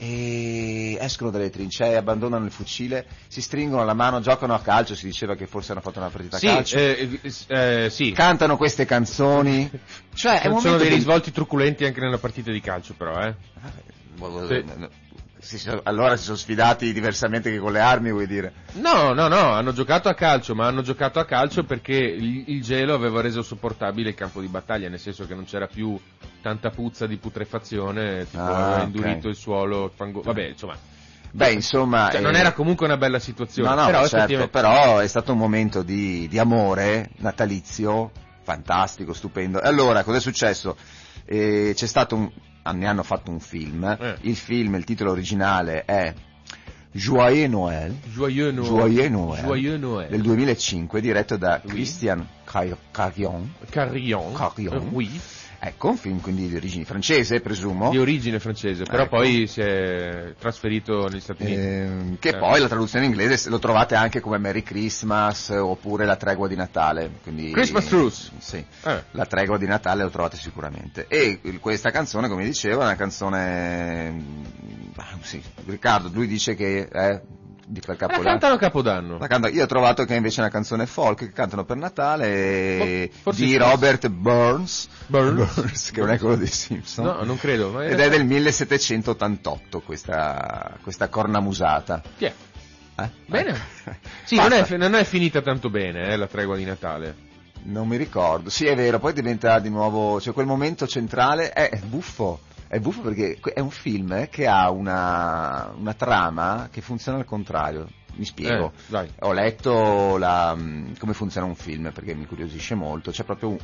e escono dalle trincee, abbandonano il fucile, si stringono la mano, giocano a calcio, si diceva che forse hanno fatto una partita a Sì, calcio. eh, eh, eh, sì. Cantano queste canzoni. Cioè, Ci sono dei che- risvolti truculenti anche nella partita di calcio, però, eh. Sì. Si sono- allora si sono sfidati diversamente che con le armi, vuoi dire? No, no, no, hanno giocato a calcio, ma hanno giocato a calcio perché il, il gelo aveva reso sopportabile il campo di battaglia, nel senso che non c'era più tanta puzza di putrefazione, tipo Ah, aveva ok. indurito il suolo, fango- vabbè, insomma, Beh, insomma... cioè, non eh, era comunque una bella situazione, No, no, però certo, effettivamente però è stato un momento di, di amore natalizio, fantastico, stupendo. E allora, cosa è successo? Eh, c'è stato un, ne hanno fatto un film, Eh. il film, il titolo originale è Joyeux Noël, Joyeux Noël, Joyeux Noël, Joyeux Noël. del 2005, diretto da Oui. Christian Car- Carion, Carillon. Eh, oui, ecco, un film quindi di origine francese, presumo. di origine francese, però Ecco. poi si è trasferito negli Stati Uniti. Ehm, che Eh. poi la traduzione inglese se- lo trovate anche come Merry Christmas eh, oppure la tregua di Natale. Quindi, Christmas Truce. Sì, Eh. la tregua di Natale lo trovate sicuramente. E questa canzone, come dicevo, è una canzone. mm, Sì, Riccardo, lui dice che è di quel La capodanno. cantano a Capodanno. La canta- io ho trovato che è invece una canzone folk che cantano per Natale e- Oh, forse di. Robert Burns, Burns? che non è quello dei Simpson. No, non credo. Ed è del 1788 questa, questa cornamusata. Chi è? Eh? Bene. Eh. Sì, non è, non è finita tanto bene, eh, la tregua di Natale. Non mi ricordo. Sì, è vero, poi diventa di nuovo, cioè quel momento centrale è, è buffo. È buffo perché è un film eh, che ha una, una trama che funziona al contrario. Mi spiego. Eh. Ho letto la, mh, come funziona un film perché mi incuriosisce molto. C'è proprio un,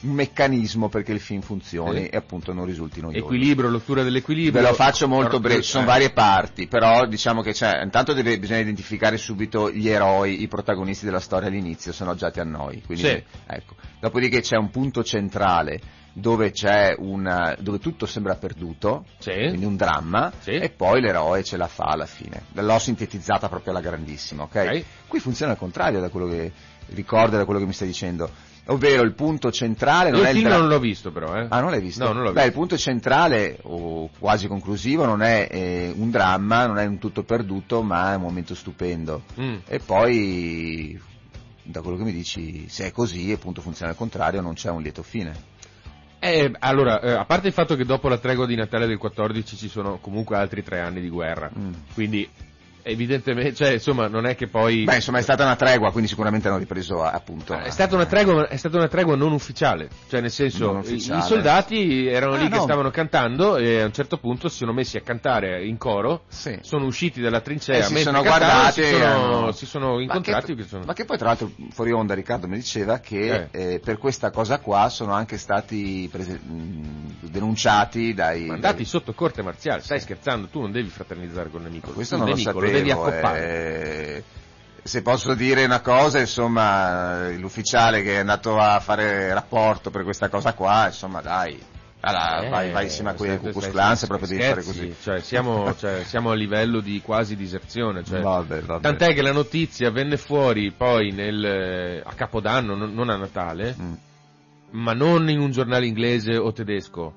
un meccanismo perché il film funzioni Sì. e appunto non risulti noioso. Equilibrio, lettura dell'equilibrio. Ve lo faccio molto breve, ci sono eh. varie parti, però diciamo che c'è, intanto deve- bisogna identificare subito gli eroi, i protagonisti della storia all'inizio, sono già a noi, quindi, Sì. ecco. Dopodiché c'è un punto centrale dove c'è una, dove tutto sembra perduto, Sì. quindi un dramma, Sì. e poi l'eroe ce la fa alla fine. L'ho sintetizzata proprio alla grandissima, ok? Ok. Qui funziona al contrario da quello che ricordo da quello che mi stai dicendo. Ovvero il punto centrale non Io è il il film dra- non l'ho visto però, eh. Ah, non l'hai visto? No, non l'ho Beh, il visto. punto centrale, o quasi conclusivo, non è eh, un dramma, non è un tutto perduto, ma è un momento stupendo. Mm. E poi, da quello che mi dici, se è così e appunto funziona al contrario, non c'è un lieto fine. Eh, allora, eh, a parte il fatto che dopo la tregua di Natale del 14 ci sono comunque altri tre anni di guerra, Mm. quindi evidentemente, cioè, insomma, non è che poi... Beh, insomma, è stata una tregua, quindi sicuramente hanno ripreso appunto. È stata, una tregua, ma è stata una tregua non ufficiale, cioè nel senso i- i soldati erano Ah, lì che no. stavano cantando e a un certo punto si sono messi a cantare in coro, Sì. sono usciti dalla trincea, Eh, si sono guardati si sono, hanno- si sono Ma incontrati. che, che sono- ma che poi tra l'altro fuori onda Riccardo mi diceva che Eh. eh, per questa cosa qua sono anche stati prese- denunciati dai... Mandati dai- sotto corte marziale, stai scherzando, tu non devi fraternizzare col nemico, Questo non il lo sapevo. Lo devi accoppare. eh, se posso dire una cosa, insomma, l'ufficiale che è andato a fare rapporto per questa cosa qua, insomma, dai, allora, Eh, vai, vai insieme a Klux stai- Klan se proprio devi fare così. Cioè, siamo, cioè, siamo a livello di quasi diserzione. Cioè, Vabbè, vabbè. Tant'è che la notizia venne fuori poi nel, a Capodanno, non, non a Natale, Mm. ma non in un giornale inglese o tedesco,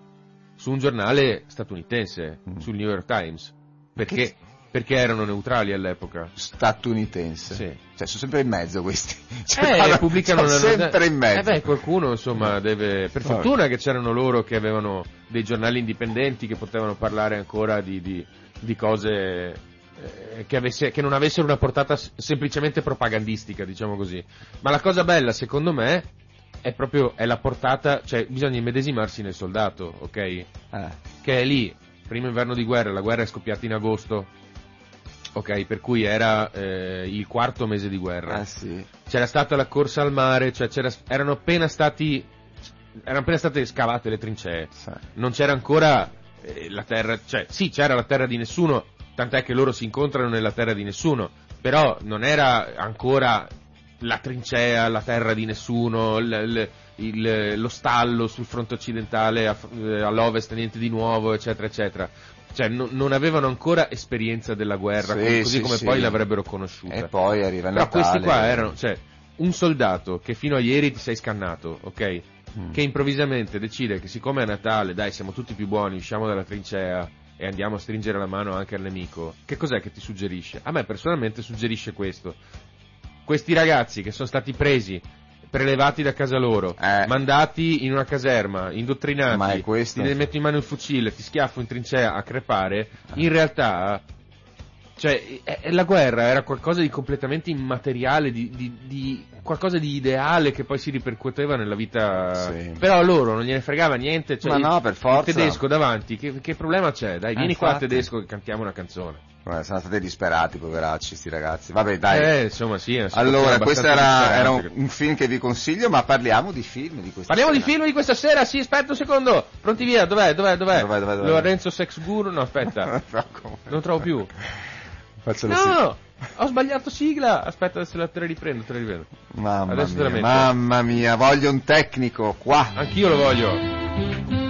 su un giornale statunitense, Mm. sul New York Times. Perché, perché erano neutrali all'epoca. Statunitense. Sì. Cioè, sono sempre in mezzo questi. Cioè, Eh, guarda, pubblicano sono sempre in mezzo. Eh beh, qualcuno insomma deve. Per Vabbè. fortuna che c'erano loro che avevano dei giornali indipendenti che potevano parlare ancora di, di- di cose eh, che, avesse- che non avessero una portata semplicemente propagandistica, diciamo così. Ma la cosa bella, secondo me, è proprio è la portata, cioè bisogna immedesimarsi nel soldato, ok? Eh. Che è lì, primo inverno di guerra, la guerra è scoppiata in agosto. Ok, per cui era eh, il quarto mese di guerra Ah, sì. c'era stata la corsa al mare, cioè c'era- erano appena stati erano appena state scavate le trincee. Sì. Non c'era ancora eh, la terra, cioè sì, c'era la terra di nessuno, tant'è che loro si incontrano nella terra di nessuno, però non era ancora la trincea, la terra di nessuno, il- il- il- lo stallo sul fronte occidentale, a- eh, all'ovest niente di nuovo, eccetera, eccetera. Cioè non, non avevano ancora esperienza della guerra, Sì, così sì, come sì. poi l'avrebbero conosciuta. E poi arriva il Però Natale. questi qua erano, cioè, un soldato che fino a ieri ti sei scannato, ok? Mm. Che improvvisamente decide che siccome è Natale, dai, siamo tutti più buoni, usciamo dalla trincea e andiamo a stringere la mano anche al nemico. Che cos'è che ti suggerisce? A me personalmente suggerisce questo. Questi ragazzi che sono stati presi, prelevati da casa loro, Eh. mandati in una caserma, indottrinati, questo? ti metto in mano il fucile, ti schiaffo in trincea a crepare, in realtà cioè, eh, eh, la guerra era qualcosa di completamente immateriale, di, di- di- qualcosa di ideale che poi si ripercuoteva nella vita. Sì. Però a loro non gliene fregava niente. Cioè, Ma no, per forza. Il tedesco davanti, che, che problema c'è? Dai, Eh, vieni qua infatti. tedesco che cantiamo una canzone. Guarda, sono stati disperati, poveracci, sti ragazzi. Vabbè, dai. Eh, insomma, sì. situazione allora, questo era, era un, un film che vi consiglio, ma parliamo di film di questa Parliamo di sera. film di questa sera, sì, aspetta un secondo. Pronti via, dov'è, dov'è, dov'è? Dov'è, dov'è, dov'è? Lorenzo Sex Guru? No, aspetta, non trovo più. Faccelo No, no, ho sbagliato sigla. Aspetta, adesso la- te la riprendo, te la riprendo. Mamma Adesso mia, mamma mia, voglio un tecnico qua. Anch'io lo voglio.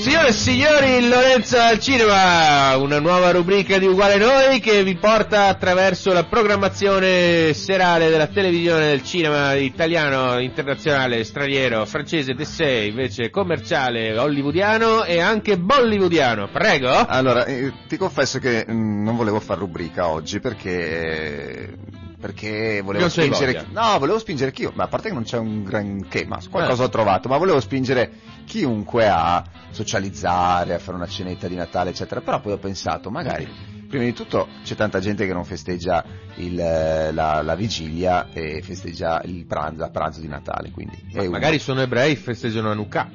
Signore e signori, Lorenzo al cinema, una nuova rubrica di Uguale Noi che vi porta attraverso la programmazione serale della televisione del cinema italiano, internazionale, straniero, francese, d'essai, invece commerciale, hollywoodiano e anche bollywoodiano. Prego. Allora, eh, ti confesso che mm, non volevo far rubrica oggi perché perché volevo spingere no, volevo spingere chiunque, ma a parte che non c'è un granché, ma qualcosa Eh. ho trovato, ma volevo spingere chiunque a socializzare, a fare una cenetta di Natale, eccetera. Però poi ho pensato, magari prima di tutto c'è tanta gente che non festeggia il, eh, la, la vigilia e festeggia il pranzo, pranzo di Natale, quindi uno. Magari sono ebrei, festeggiano Hanukkah.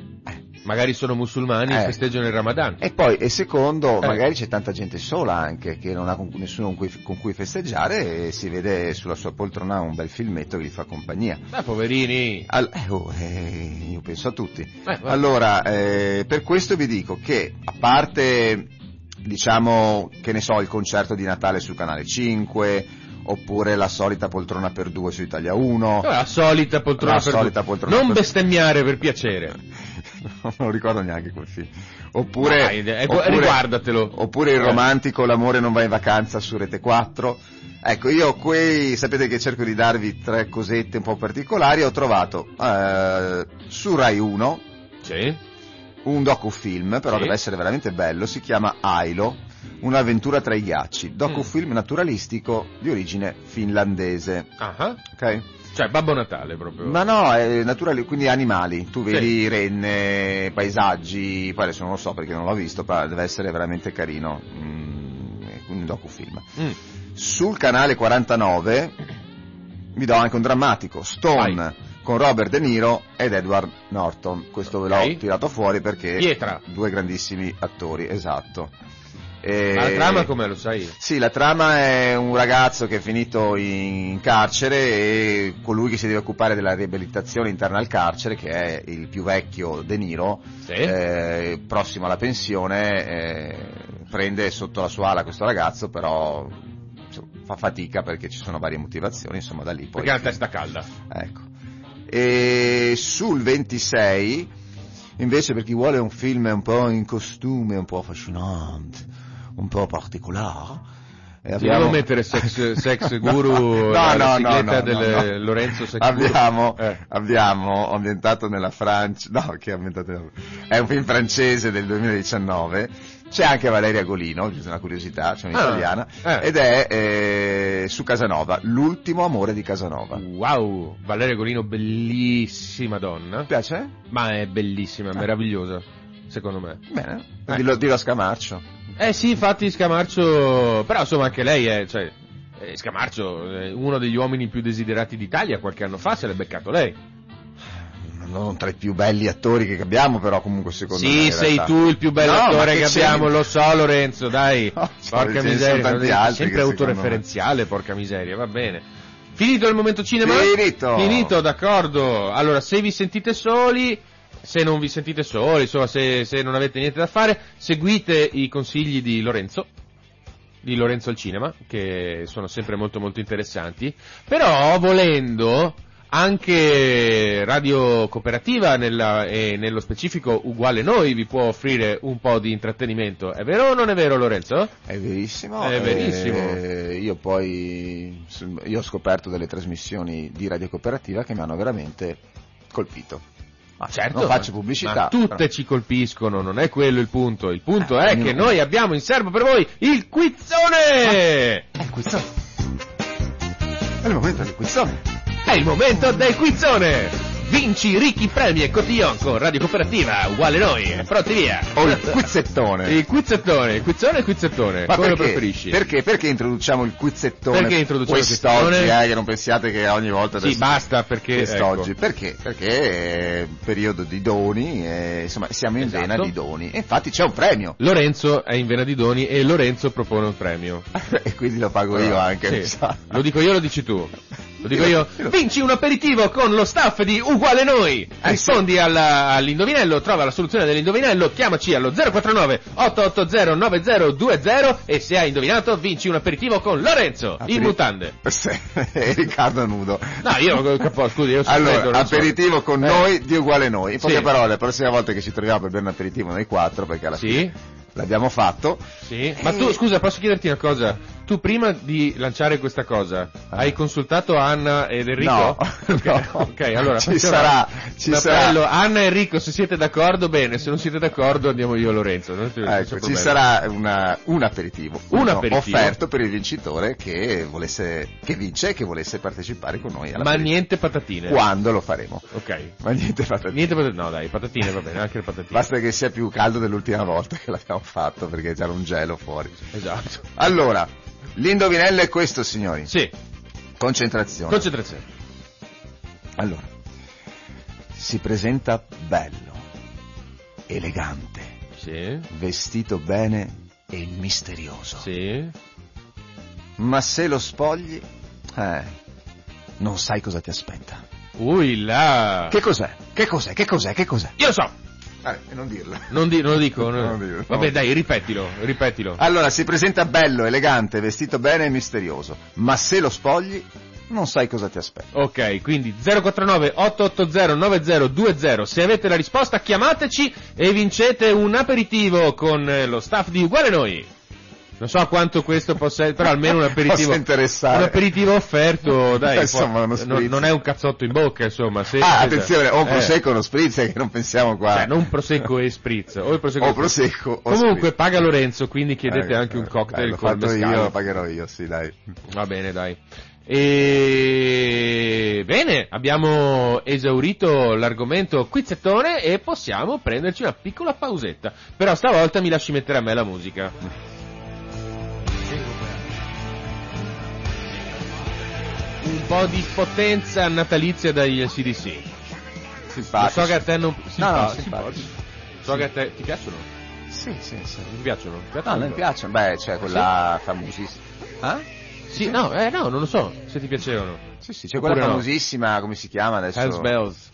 Magari sono musulmani e Eh. festeggiano il Ramadan. E poi, e secondo, Eh. magari c'è tanta gente sola anche, che non ha con- nessuno con cui, con cui festeggiare e si vede sulla sua poltrona un bel filmetto che gli fa compagnia. Ma poverini. Al- eh, oh, eh, io penso a tutti. Eh, allora, per questo vi dico che, a parte, diciamo, che ne so, il concerto di Natale sul canale 5, oppure la solita poltrona per due su Italia 1, La solita poltrona La per solita due. poltrona Non per- bestemmiare per piacere. non ricordo neanche quel film. Oppure, Dai, eh, oppure- riguardatelo. Oppure il Eh. romantico L'amore non va in vacanza su Rete 4. Ecco, io quei, sapete che cerco di darvi tre cosette un po' particolari, ho trovato eh, su Rai 1 Sì. un docufilm, però Sì. deve essere veramente bello, si chiama Ailo, Un'avventura tra i ghiacci, docufilm naturalistico di origine finlandese. Ah, ah. Ok? Cioè, Babbo Natale proprio. Ma no, è naturale, quindi animali. Tu Sì. vedi renne, paesaggi, poi adesso non lo so perché non l'ho visto, però deve essere veramente carino. Mm, un docufilm. Mm. Sul canale 49 vi do anche un drammatico, Stone Vai. con Robert De Niro ed Edward Norton. Questo ve l'ho tirato fuori perché Pietra. due grandissimi attori, esatto. E- Ma la trama come lo sai? sì, la trama è un ragazzo che è finito in carcere e colui che si deve occupare della riabilitazione interna al carcere, che è il più vecchio De Niro, Sì. eh, prossimo alla pensione, eh, prende sotto la sua ala questo ragazzo, però fa fatica perché ci sono varie motivazioni, insomma da lì poi... Perché ha la testa calda. Ecco. E sul 26, invece per chi vuole un film un po' in costume, un po' affascinante, un po' particolare, Ti devo mettere sex, sex guru, la, la sigletta del Lorenzo Sex Guru. abbiamo, Eh. abbiamo ambientato nella Francia, no, che è ambientato nella- è un film francese del 2019, c'è anche Valeria Golino, giusto una curiosità, c'è Ah, un'italiana, eh. ed è eh, su Casanova, l'ultimo amore di Casanova. Wow, Valeria Golino, bellissima donna. Ti piace? Ma è bellissima, meravigliosa, secondo me. Bene, Eh. dillo, dillo a Scamarcio. Eh sì, infatti Scamarcio, però insomma anche lei è, cioè, eh, Scamarcio, è uno degli uomini più desiderati d'Italia, qualche anno fa se l'è beccato lei. Non tra i più belli attori che abbiamo, però comunque secondo me. Sì, sei tu il più bello No, attore che c'è- abbiamo, lo so Lorenzo, dai. No, porca miseria, sempre secondo me- autoreferenziale, porca miseria, va bene. Finito il momento cinema? Finito. Finito, d'accordo. Allora, se vi sentite soli, se non vi sentite soli, insomma, se, se non avete niente da fare, seguite i consigli di Lorenzo. Di Lorenzo al cinema, che sono sempre molto molto interessanti. Però, volendo, anche Radio Cooperativa nella- e nello specifico uguale noi vi può offrire un po' di intrattenimento. È vero o non è vero Lorenzo? È verissimo. È verissimo. eh, io poi io ho scoperto delle trasmissioni di Radio Cooperativa che mi hanno veramente colpito. Ma Certo, non faccio pubblicità. Ma tutte però- ci colpiscono, non è quello il punto. Il punto Eh, è che noi abbiamo in serbo per voi il quizzone! È il quizzone. È il momento del quizzone. È il momento del quizzone! Vinci ricchi premi e cotillon con Radio Cooperativa, uguale noi, pronti via! O il quizzettone. Il quizzettone, il quizzone e il quizzettone, Ma come lo perché? preferisci? Perché? Perché introduciamo il quizzettone? Perché introduciamo il quest'oggi, quizzone? eh, che non pensiate che ogni volta Sì, basta perché... quest'oggi. ecco. Perché? Perché è periodo di doni, e, insomma siamo in Esatto. vena di doni. E infatti c'è un premio. Lorenzo è in vena di doni e Lorenzo propone un premio. e quindi lo pago io anche. Sì. Lo dico io, lo dici tu. Lo dico io. Vinci un aperitivo con lo staff di Uguale Noi. Eh, Rispondi alla- all'indovinello, trova la soluzione dell'indovinello, chiamaci allo 049 880 9020 e se hai indovinato vinci un aperitivo con Lorenzo in Aperi- mutande. Sì, e Riccardo nudo. No, io capo, scusi, io sono Allora, freddo, non so. aperitivo con Eh. noi di uguale noi. In poche Sì. parole, la prossima volta che ci troviamo per bere un aperitivo noi quattro, perché alla Sì. fine l'abbiamo fatto. Sì, ma tu scusa, posso chiederti una cosa? Tu prima di lanciare questa cosa hai consultato Anna ed Enrico? No, ok, no. ok, allora Ci sarà, ci sarà. Anna e Enrico, se siete d'accordo, bene, se non siete d'accordo andiamo io e Lorenzo. Non Ecco, ci sarà una- un aperitivo, Un uno aperitivo. offerto per il vincitore che, volesse, che vince e che volesse partecipare con noi Ma niente patatine. Quando lo faremo? Ok. Ma niente patatine. Niente patatine. No, dai, patatine va bene, anche le patatine. Basta che sia più caldo dell'ultima volta che l'abbiamo fatto perché c'era un gelo fuori. Esatto. Allora, l'indovinello è questo, signori. Sì, Concentrazione. concentrazione. allora, si presenta bello, elegante, Sì, vestito bene e misterioso. sì. Ma se lo spogli, eh, non sai cosa ti aspetta. Ui là. Che cos'è? Che cos'è? Che cos'è? Che cos'è? Io lo so. Eh, non dirlo. Non, di- non lo dico. non- Non dirlo. Vabbè, dai, ripetilo, ripetilo. Allora, si presenta bello, elegante, vestito bene e misterioso. Ma se lo spogli, non sai cosa ti aspetta. Ok, quindi 049 880 9020. Se avete la risposta, chiamateci e vincete un aperitivo con eh, lo staff di Uguale Noi. Non so quanto questo possa essere, però almeno un aperitivo, un aperitivo offerto, dai, Insomma, non, non è un cazzotto in bocca, insomma. Se, Ah, attenzione, o eh, prosecco o uno spritz, che non pensiamo qua. Cioè, non prosecco e spritz, o il prosecco O e prosecco o Comunque spritz. paga Lorenzo, quindi chiedete Eh, anche un eh, cocktail dai, l'ho con fatto mescal. io, lo pagherò io, sì, dai. Va bene, dai. E... Bene, abbiamo esaurito l'argomento quizzettone e possiamo prenderci una piccola pausetta. Però stavolta mi lasci mettere a me la musica. Po' di potenza natalizia dagli CDC. Lo Simpatico. so che a te non... No, no, simpatici. simpatici. So che a te... Ti piacciono? Sì, sì, sì. Ti piacciono? No, piacciono? non mi piacciono. Beh, c'è quella famosissima. Ah? Sì, no, eh, no, non lo so se ti piacevano. Sì, sì, c'è Oppure quella no. famosissima, come si chiama adesso? Hells Bells.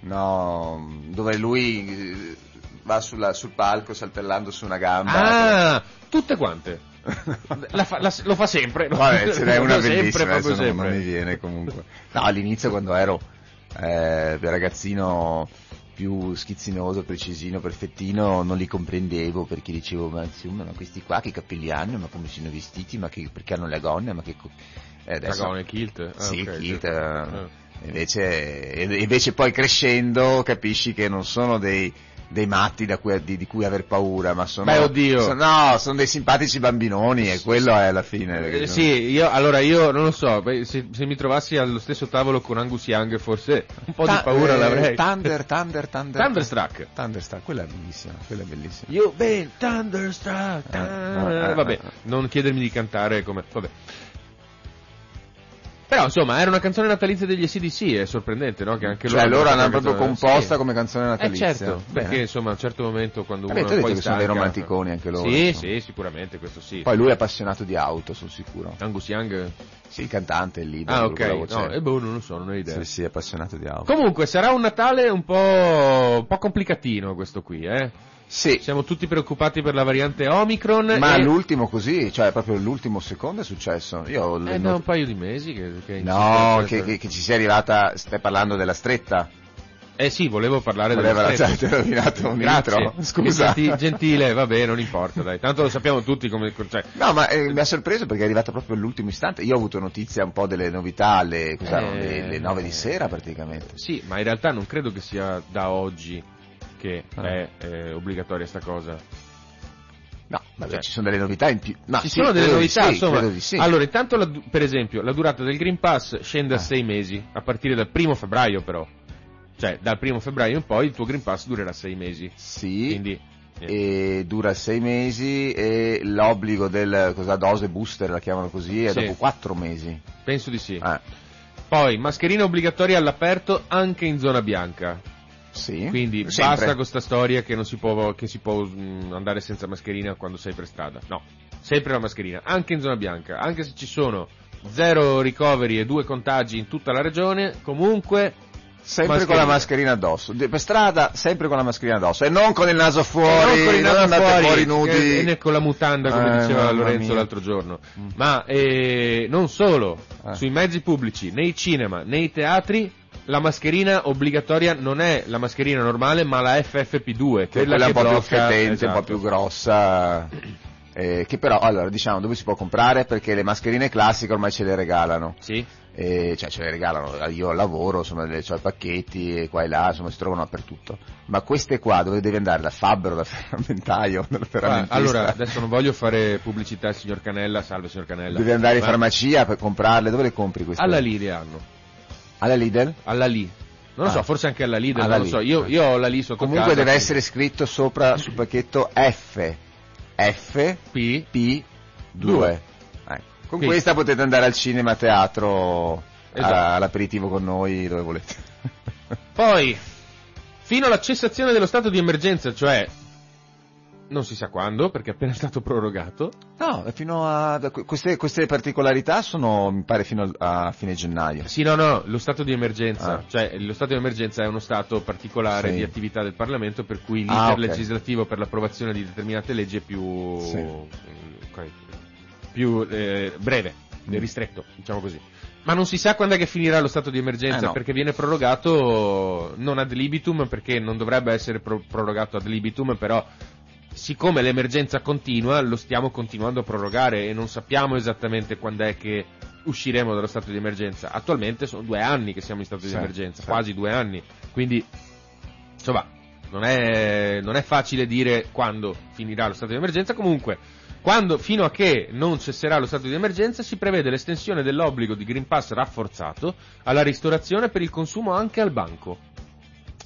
No, dove lui eh, va sulla- sul palco saltellando su una gamba. Ah, tutte quante. La fa- la- lo fa sempre. lo- Vabbè, ce n'è una sempre, bellissima, proprio adesso non, sempre. non mi viene comunque. No, all'inizio quando ero eh, ragazzino più schizzinoso, precisino, perfettino, non li comprendevo perché dicevo, ma insomma, ma questi qua che capelli hanno, ma come sono vestiti, ma che, perché hanno le gonne, ma che... eh, adesso- Dragone, Kilt. Ah, sì, ok, Kilt, certo. eh, Ah. invece, invece poi crescendo capisci che non sono dei, dei matti da cui, di, di cui aver paura, ma sono... Beh, oddio. sono- no, sono dei simpatici bambinoni e quello è alla fine. Eh, sì, io, allora io non lo so, se, se mi trovassi allo stesso tavolo con Angus Young forse un po' di Ta- paura eh, l'avrei. Thunder, Thunder, Thunder. Thunderstruck. Thunderstruck, quella è bellissima, quella è bellissima. You've been thunderstruck. Eh, Ah, eh, vabbè, eh. non chiedermi di cantare come... Vabbè. Però insomma era una canzone natalizia degli SDC, è sorprendente no? che anche Cioè loro l'hanno proprio cantato- composta sì. come canzone Eh natalizia. certo, Bene. perché insomma a un certo momento quando Vabbè, uno tu è hai un po' detto che sono dei stanca- romanticoni anche loro, Sì, insomma. sì, sicuramente, questo sì. Poi lui è appassionato di auto, sono sicuro. Angus Young? Sì, il cantante, il leader. Ah, ok, no, eh, boh, non lo so, non ho idea. Sì, sì, è appassionato di auto. Comunque sarà un Natale un po', un po' complicatino questo qui, eh. Sì, Siamo tutti preoccupati per la variante Omicron. ma e... l'ultimo così, cioè proprio l'ultimo secondo è successo. Io Eh, da un paio di mesi che... che No, che, che- che ci sia arrivata, stai parlando della stretta. Eh sì, volevo parlare della la stretta. ti ho rovinato un intro. Scusa. Genti- gentile, vabbè, non importa, dai. Tanto lo sappiamo tutti come... Cioè, No, ma eh, mi ha sorpreso perché è arrivata proprio all'ultimo istante. Io ho avuto notizia un po' delle novità alle, Eh, le, le 9 di sera praticamente. sì, ma in realtà non credo che sia da oggi che Ah. è eh, obbligatoria sta cosa. No, vabbè, Cioè, ci sono delle novità in più. No, Ci sì, sono delle novità, sì, insomma. sì. Allora, intanto, la per esempio, la durata del Green Pass scende a Ah. sei mesi, a partire dal primo febbraio però. Cioè, dal primo febbraio in poi il tuo Green Pass durerà sei mesi. Sì, Quindi, e dura sei mesi e l'obbligo del cosa, dose booster, la chiamano così, è dopo quattro mesi. penso di sì. Ah, Poi, mascherina obbligatoria all'aperto anche in zona bianca. Sì. Quindi Sempre. basta con questa storia che non si può, che si può mm, andare senza mascherina quando sei per strada. No, sempre la mascherina, anche in zona bianca, anche se ci sono zero ricoveri e due contagi in tutta la regione, comunque Sempre mascherina. con la mascherina addosso. Per strada, sempre con la mascherina addosso. E non con il naso fuori, E non con il naso andate fuori, fuori nudi. e- e né con la mutanda come Eh, diceva Lorenzo mia. l'altro giorno. Ma eh, non solo, Eh. sui mezzi pubblici, nei cinema, nei teatri, la mascherina obbligatoria non è la mascherina normale, ma la FFP2, Che è quella quella che un po' più blocca- fetente, un esatto. po' più grossa. eh, che però, allora, diciamo, dove si può comprare? Perché le mascherine classiche ormai ce le regalano. Sì? Eh, cioè ce le regalano, io al lavoro, insomma, le, ho i pacchetti e qua e là, insomma, si trovano dappertutto. Ma queste qua, dove devi andare? Da Fabbro, da ferramentaio, Ah, ferramentista? allora, adesso non voglio fare pubblicità al signor Canella, salve signor Canella. Devi andare in Ma farmacia per comprarle, dove le compri queste? Alla le hanno, Alla Lidl? alla Lì. Non lo Ah. so, forse anche alla Lidl, Alla non lo so. Lidl. Io, io ho la Lì sotto Comunque casa, deve sì. essere scritto sopra sul pacchetto F. F, P. P, 2. Due. Con Quindi- questa potete andare al cinema, a teatro, Esatto. a- all'aperitivo con noi, dove volete. Poi, fino alla cessazione dello stato di emergenza, cioè non si sa quando, perché è appena stato prorogato. No, fino a queste, queste particolarità sono, mi pare, fino a fine gennaio. Sì, no, no, lo stato di emergenza, Ah. cioè lo stato di emergenza è uno stato particolare Sì. di attività del Parlamento per cui l'iter Ah, ok. legislativo per l'approvazione di determinate leggi è più, Sì. più eh, breve, Mm. ristretto, diciamo così. Ma non si sa quando è che finirà lo stato di emergenza Eh, no. perché viene prorogato non ad libitum perché non dovrebbe essere pro- prorogato ad libitum, però siccome l'emergenza continua, lo stiamo continuando a prorogare e non sappiamo esattamente quando è che usciremo dallo stato di emergenza. Attualmente sono due anni che siamo in stato di Sì, emergenza, sì. quasi due anni. Quindi, insomma, non è, non è facile dire quando finirà lo stato di emergenza. Comunque, quando, fino a che non cesserà lo stato di emergenza, si prevede l'estensione dell'obbligo di Green Pass rafforzato alla ristorazione per il consumo anche al banco.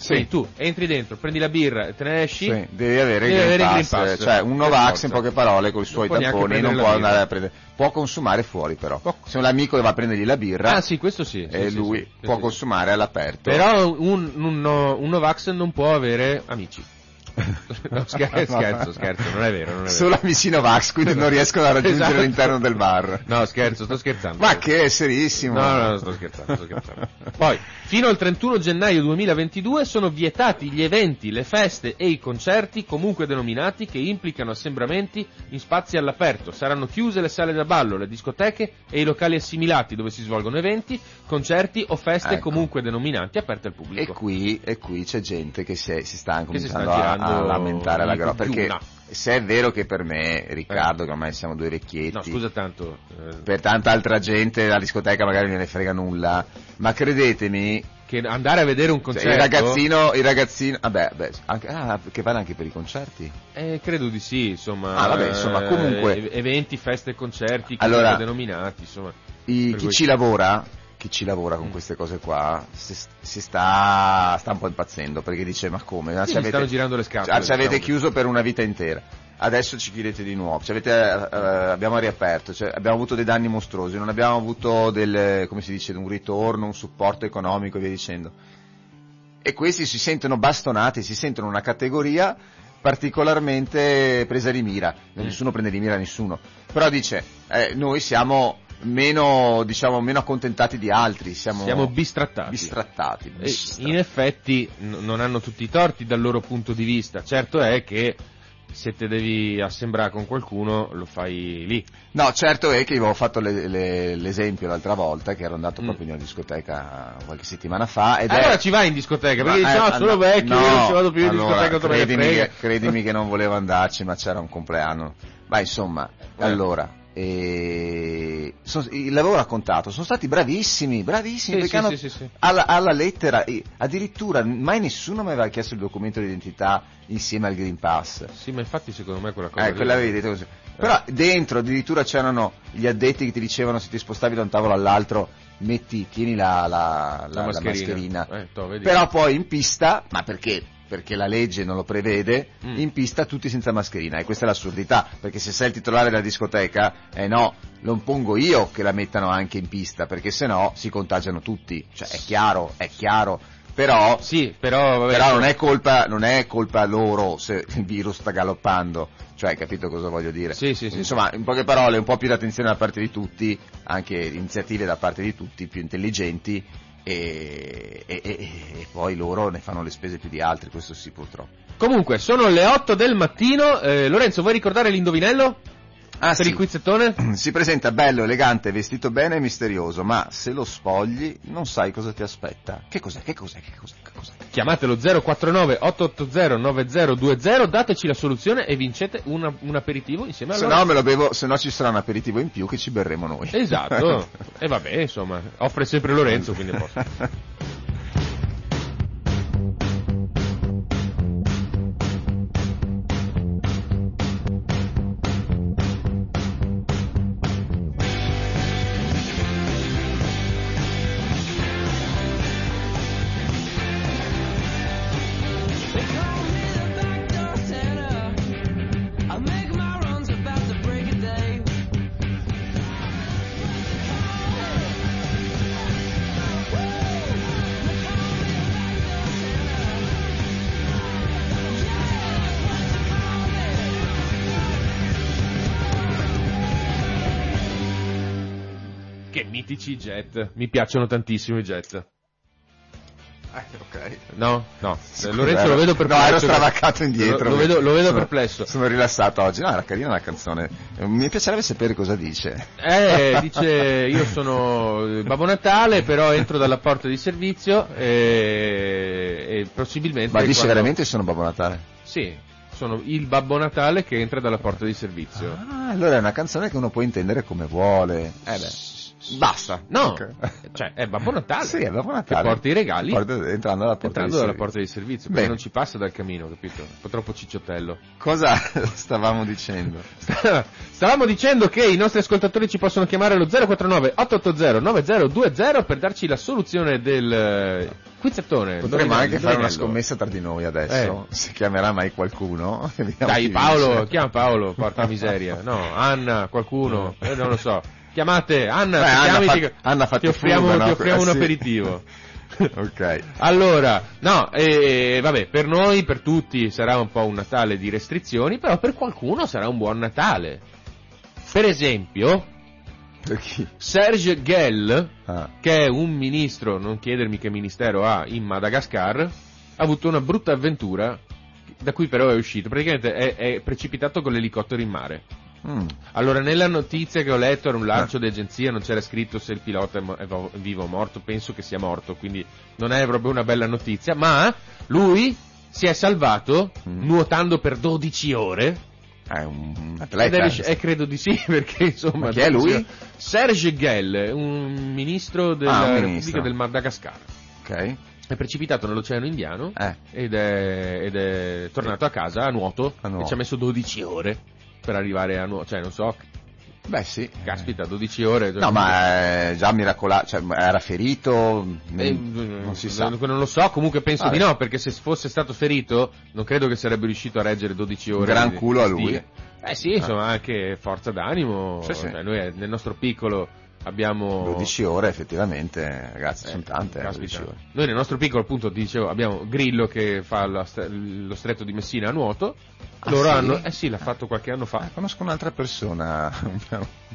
Quindi tu entri dentro, prendi la birra e te ne esci. Sì, devi avere, Devi il, Green Pass, Pass, cioè un Novax in poche parole con i suoi tamponi non può andare a prendere può consumare fuori però Può- se un amico va a prendergli la birra Ah sì, questo sì. sì, e sì, lui sì, sì, può sì. consumare all'aperto Però un, un, un Novax non può avere amici. No, scherzo, scherzo, scherzo, non è vero, non è vero. solo amici Novax quindi non riescono a raggiungere Esatto. all'interno del bar No, scherzo, sto scherzando. ma che è serissimo No, no, no, sto scherzando, sto scherzando. Poi, fino al 31 gennaio 2022 sono vietati gli eventi, le feste e i concerti, comunque denominati, che implicano assembramenti in spazi all'aperto. Saranno chiuse le sale da ballo, le discoteche e i locali assimilati dove si svolgono eventi, concerti o feste Ecco. comunque denominati aperte al e pubblico. qui, e qui c'è gente che si, è- si sta Che si sta cominciando a- a, lamentare la in grossa perché se è vero che per me Riccardo che ormai siamo due vecchietti No, scusa tanto. eh, per tanta altra gente la discoteca magari non ne frega nulla, ma credetemi, che andare a vedere un cioè, concerto. il ragazzino, il ragazzino, vabbè, beh, anche, ah, che vale anche per i concerti? Eh, credo di sì, insomma. Ah, vabbè, insomma, eh, comunque- ev- eventi, feste concerti, Allora- denominati, insomma. I- chi ci lavora, chi ci lavora con Mm. queste cose qua, si, si sta, sta un po' impazzendo perché dice ma come? Ma Sì, ci mi stanno girando le scatole, ci- ci avete diciamo. chiuso per una vita intera. Adesso ci chiudete di nuovo, ci avete, eh, eh, abbiamo riaperto, cioè, abbiamo avuto dei danni mostruosi, non abbiamo avuto del, come si dice, un ritorno, un supporto economico e via dicendo. E questi si sentono bastonati, si sentono una categoria particolarmente presa di mira. Mm. Nessuno prende di mira nessuno. Però dice, eh, noi siamo meno, diciamo, meno accontentati di altri, siamo, Siamo bistrattati. bistrattati. Bistrattati. in effetti n- non hanno tutti i torti dal loro punto di vista. Certo è che se te devi assembrare con qualcuno lo fai lì. No, certo è che avevo fatto le- le- l'esempio l'altra volta, che ero andato Mm. proprio in una discoteca qualche settimana fa, ed allora è... ci vai in discoteca, perché Ma, dici eh, no, sono no, vecchio, io non ci vado più in allora, discoteca, credimi, che, credimi che non volevo andarci, ma c'era un compleanno. Ma insomma, Eh. allora, eh, so- il lavoro raccontato, sono stati bravissimi, bravissimi, Sì, perché sì, hanno, sì. Alla, alla lettera, eh, addirittura mai nessuno mi aveva chiesto il documento di identità insieme al Green Pass. Sì, ma infatti secondo me quella cosa Eh, quella avevi detto così. Però dentro addirittura c'erano gli addetti che ti dicevano se ti spostavi da un tavolo all'altro, metti, tieni la, la- la- la mascherina. mascherina. Eh, to? Però poi in pista, ma perché? Perché la legge non lo prevede, Mm. in pista tutti senza mascherina. E questa è l'assurdità, perché se sei il titolare della discoteca, eh no, lo pongo io che la mettano anche in pista, perché se no si contagiano tutti. Cioè, è chiaro, è chiaro. Però, Sì, però, vabbè, però non è colpa, non è colpa loro se il virus sta galoppando, cioè hai capito cosa voglio dire? Sì, sì, sì. Insomma, in poche parole, un po' più di attenzione da parte di tutti, anche iniziative da parte di tutti, più intelligenti e, e- e- poi loro ne fanno le spese più di altri, questo sì purtroppo. Comunque, sono le 8 del mattino. Eh, Lorenzo, vuoi ricordare l'indovinello? Ah, per sì. il quizzettone? Si presenta bello, elegante, vestito bene e misterioso, ma se lo spogli non sai cosa ti aspetta. Che cos'è? Che cos'è? Che cos'è? Che cos'è? Chiamatelo 049 880 9020, dateci la soluzione e vincete una- un aperitivo insieme a Se Lorenzo. no me lo bevo, se no ci sarà un aperitivo in più che ci berremo noi. Esatto. e vabbè, insomma, offre sempre Lorenzo, quindi posso. mitici jet. Mi piacciono tantissimo i jet. ok. No? No. Eh, Lorenzo ero- lo vedo perplesso. No, ero stravaccato indietro. Lo, vedo, lo vedo Sono- perplesso. Sono rilassato oggi. No, era carina la canzone. Eh, Mi piacerebbe sapere cosa dice. Eh, dice io sono eh, Babbo Natale, però entro dalla porta di servizio e, e possibilmente... Ma dice quando- veramente sono Babbo Natale? Sì, sono il Babbo Natale che entra dalla porta di servizio. Ah, allora è una canzone che uno può intendere come vuole. Eh beh. Basta. No, Ok. cioè è Babbo Natale. Sì, è Babbo Natale. Che porta i regali Porta- entrando dalla porta entrando di dalla servizio. porta di servizio, perché non ci passa dal camino, capito? Un po' troppo cicciottello. Cosa stavamo dicendo? Stavamo dicendo che i nostri ascoltatori ci possono chiamare allo 049 880 9020 per darci la soluzione del eh, quizzettone. Potremmo anche fare una scommessa tra di noi adesso. Se chiamerà mai qualcuno. Dai Paolo, chiama Paolo, porca miseria. No, Anna, qualcuno, eh, non lo so. Chiamate Anna, Beh, Anna chiami, fa- ti, Anna ti offriamo, furba, no? ti offriamo un Eh, sì. aperitivo. ok. Allora, no, eh, vabbè, per noi, per tutti sarà un po' un Natale di restrizioni, però per qualcuno sarà un buon Natale. Per esempio? Serge Gell, Ah. che è un ministro, non chiedermi che ministero ha, in Madagascar, ha avuto una brutta avventura, da cui però è uscito. Praticamente è, è precipitato con l'elicottero in mare. Mm. Allora, nella notizia che ho letto era un lancio di agenzia, non c'era scritto se il pilota è, vivo o morto, penso che sia morto, quindi non è proprio una bella notizia, ma lui si è salvato Mm. nuotando per 12 ore. È un Ed atleta. è eh, credo di sì, perché insomma... Ma chi è 12 lui? Serge Gell, un ministro della Ah, un Repubblica ministro. del Madagascar. Ok. È precipitato nell'Oceano Indiano Eh. ed, è, ed è tornato a casa a nuoto, A nuoto. e ci ha messo 12 ore per arrivare a nuoto, cioè non so, Beh sì. caspita, 12 ore. No, ma è già miracolato, cioè era ferito, Eh, non si sa. Non, lo so, comunque penso Vabbè. di no, perché se fosse stato ferito non credo che sarebbe riuscito a reggere 12 ore. Gran culo a lui. Eh sì, insomma, anche forza d'animo. Sì, sì. Cioè, noi eh, nel nostro piccolo abbiamo... 12 ore effettivamente, ragazzi, Eh, sono tante, eh, caspita. 12 ore. Noi nel nostro piccolo appunto dicevo abbiamo Grillo che fa stre- lo stretto di Messina a nuoto. Ah, Loro sì? hanno, eh sì, l'ha fatto qualche anno fa. Ah, conosco un'altra persona, un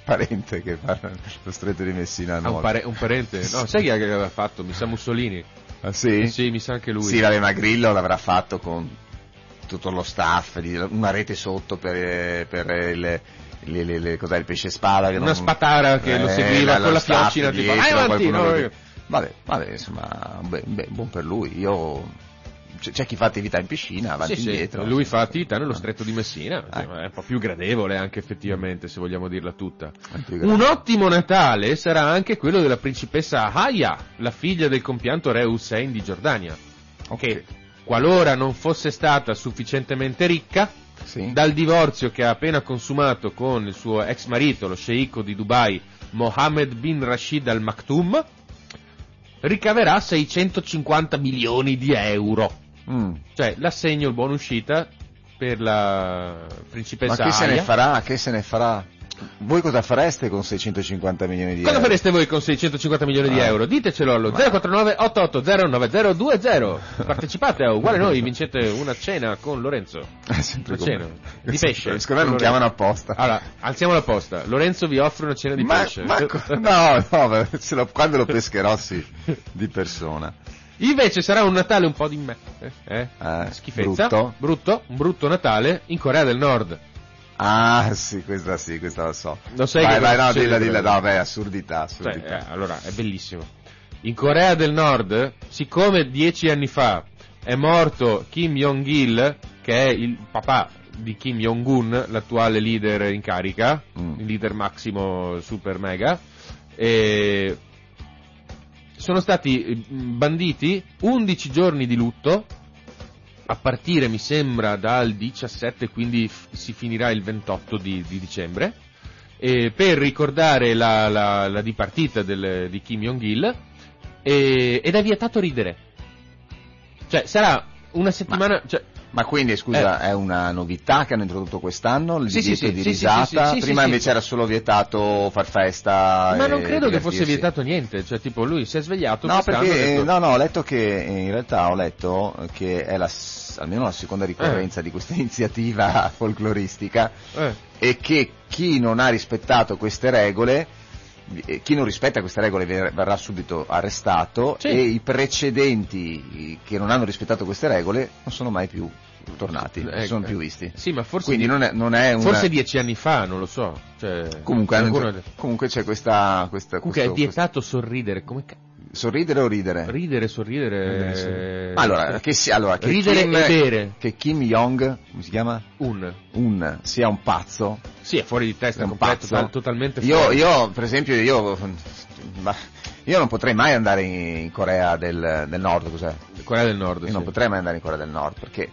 parente che fa lo stretto di Messina a Ah, un, nuoto. pare- un parente? No, sai chi è che l'aveva fatto? Mi sa Mussolini. Ah, sì? Sì, mi sa anche lui. Sì, vabbè, ma Grillo l'avrà fatto con tutto lo staff, una rete sotto per, per le, le- le- le- cos'è, il pesce spada. Che Una non- spatara che lo seguiva con lo la fiocina, tipo, dietro, "Vai avanti", qualcuno no, che- Vabbè, vabbè, insomma, beh, beh, buon per lui. Io... C'è, c'è chi fa attività in piscina, avanti Sì, e sì, indietro. Lui fa attività nello stretto di Messina, Eh. insomma, è un po' più gradevole anche effettivamente, se vogliamo dirla tutta. Un ottimo Natale sarà anche quello della principessa Haya, la figlia del compianto re Hussein di Giordania, che qualora non fosse stata sufficientemente ricca, Sì. dal divorzio che ha appena consumato con il suo ex marito, lo sceicco di Dubai, Mohammed bin Rashid Al Maktoum, ricaverà 650 milioni di euro. Mm. Cioè, l'assegno, il buon uscita per la Ma principessa che se ne Aya. farà? Che se ne farà? Voi cosa fareste con 650 milioni di Cosa euro? fareste voi con 650 milioni di Ah. euro? Ditecelo allo 049 880 9020. Partecipate a uguale noi, vincete una cena con Lorenzo. È sempre Una cena di pesce. Secondo me non Con chiamano Lorenzo. apposta. Allora, alziamo la posta. Lorenzo vi offre una cena di Ma- pesce. ma no, no, ma lo- quando lo pescherò sì, di persona. Invece sarà un Natale un po' di me. Eh? eh? Eh, Schifezza. brutto. Brutto, un brutto Natale in Corea del Nord. Ah, sì, questa sì, questa la so. Lo sai vai, che vai, no, dilla, dilla, no, beh, assurdità, Cioè, assurdità. eh, allora, è bellissimo. In Corea del Nord, siccome dieci anni fa è morto Kim Jong-il, che è il papà di Kim Jong-un, l'attuale leader in carica, Mm. il leader massimo super mega, e sono stati eh, banditi 11 giorni di lutto, a partire mi sembra dal 17, quindi f- si finirà il 28 di, di dicembre, per ricordare la, la- la dipartita del- di Kim Jong-il e- ed è vietato ridere. Cioè, sarà una settimana... cioè, Ma quindi, scusa, è una novità che hanno introdotto quest'anno, il Eh. Sì, sì, di sì, risata? sì, Prima invece era solo vietato far festa ma non credo che fosse vietato niente, cioè tipo lui si è svegliato No, perché, eh, detto, no, no, ho letto che, eh, in realtà ho letto che è la, almeno la seconda ricorrenza Eh. di questa iniziativa folcloristica eh, e che chi non ha rispettato queste regole, eh, chi non rispetta queste regole ver- verrà subito arrestato Sì. e i precedenti che non hanno rispettato queste regole non sono mai più tornati, non eh, sono eh, più visti. Sì, ma forse, Quindi non è, non è una... forse dieci anni fa, non lo so. Cioè, Comunque, qualcuno comunque c'è questa... questa Comunque è questo- vietato sorridere, come ca- Sorridere o ridere? Ridere, sorridere. eh, Ma allora, che, si, allora, che Ridere Kim, e bere. Che Kim Jong, come si chiama? Un. Un, sia un pazzo. Sì, è fuori di testa, È un completo, pazzo. total- totalmente Io, fuori. io, per esempio, io, ma- io non potrei mai andare in, in Corea del, del Nord, cos'è? Corea del Nord, Io sì. non potrei mai andare in Corea del Nord perché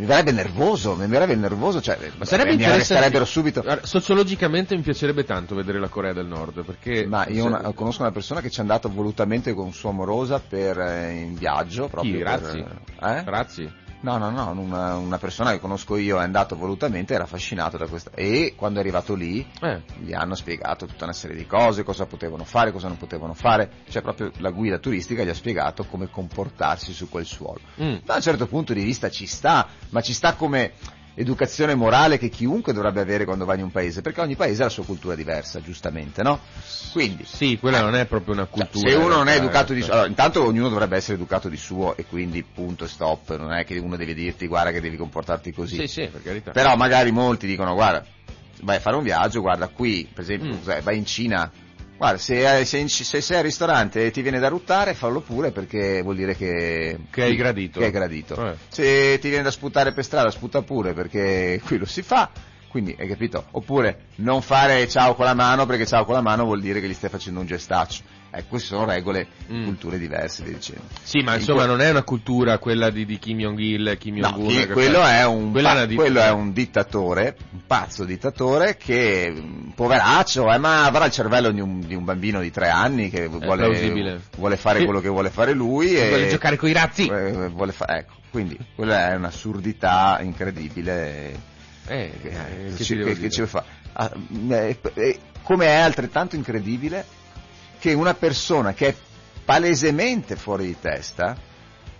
mi verrebbe nervoso, mi verrebbe nervoso, cioè Ma sarebbe mi interessante. arresterebbero subito. Sociologicamente mi piacerebbe tanto vedere la Corea del Nord, perché... Ma io se- una- conosco una persona che ci è andata volutamente con sua amorosa per, eh, in viaggio. Proprio Chi? per- Razzi? eh? Razzi? No, no, no, una, una persona che conosco io è andato volutamente, era affascinato da questa... E quando è arrivato lì Eh. gli hanno spiegato tutta una serie di cose, cosa potevano fare, cosa non potevano fare, cioè proprio la guida turistica gli ha spiegato come comportarsi su quel suolo. Mm. Da un certo punto di vista ci sta, ma ci sta come educazione morale che chiunque dovrebbe avere quando va in un paese, perché ogni paese ha la sua cultura diversa, giustamente, no? Quindi, Sì, quella non è proprio una cultura. se uno non è eh, educato di eh. suo, allora, intanto ognuno dovrebbe essere educato di suo e quindi punto e stop, non è che uno deve dirti guarda che devi comportarti così. Sì, sì, per carità. Però magari molti dicono guarda, vai a fare un viaggio, guarda qui, per esempio, Mm. vai in Cina, guarda se, se in- se sei al ristorante e ti viene da ruttare fallo pure perché vuol dire che, Che hai gradito. Che hai gradito. Eh. Se ti viene da sputare per strada sputa pure perché qui lo si fa. Quindi, hai capito? Oppure non fare ciao con la mano perché ciao con la mano vuol dire che gli stai facendo un gestaccio. Ecco, queste sono regole, Mm. culture diverse, vi dicevo. Sì, ma In insomma que- non è una cultura quella di, di Kim Jong-il, Kim No, Jong-un. che quello, fa- è un, pa- è quello è un dittatore, un pazzo dittatore che, mh, poveraccio, eh, ma avrà il cervello di un, di un bambino di tre anni che vuole, vuole fare quello che vuole fare lui e Vuole giocare coi razzi. eh, vuole fa- ecco, quindi quella è un'assurdità incredibile. Eh, che, eh, che che- che dire? ci fa. Ah, eh, eh, come è altrettanto incredibile che una persona che è palesemente fuori di testa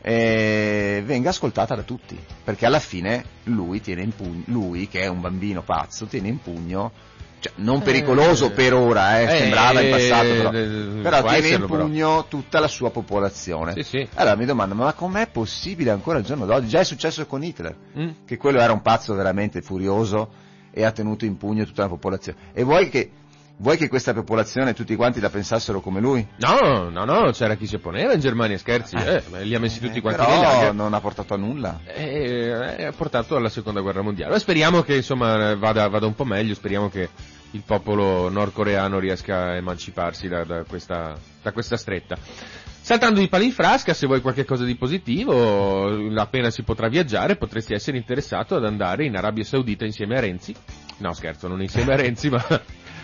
eh, venga ascoltata da tutti, perché alla fine lui tiene in pugno, lui che è un bambino pazzo, tiene in pugno, cioè non pericoloso per ora, eh, eh, sembrava in passato, però, eh, però tiene in esserlo, però. pugno tutta la sua popolazione. Sì, sì. Allora mi domando, ma com'è possibile ancora al giorno d'oggi? Già è successo con Hitler, Mm? che quello era un pazzo veramente furioso e ha tenuto in pugno tutta la popolazione. E vuoi che, vuoi che questa popolazione tutti quanti la pensassero come lui? No, no, no, c'era chi si opponeva in Germania, scherzi, eh, ma li ha messi tutti quanti Però nei lager. non ha portato a nulla. E ha portato alla seconda guerra mondiale. Ma speriamo che insomma vada, vada un po' meglio, speriamo che il popolo nordcoreano riesca a emanciparsi da, da questa, da questa stretta. Saltando di pali in frasca, se vuoi qualche cosa di positivo, appena si potrà viaggiare, potresti essere interessato ad andare in Arabia Saudita insieme a Renzi. No, scherzo, non insieme a Renzi, ma...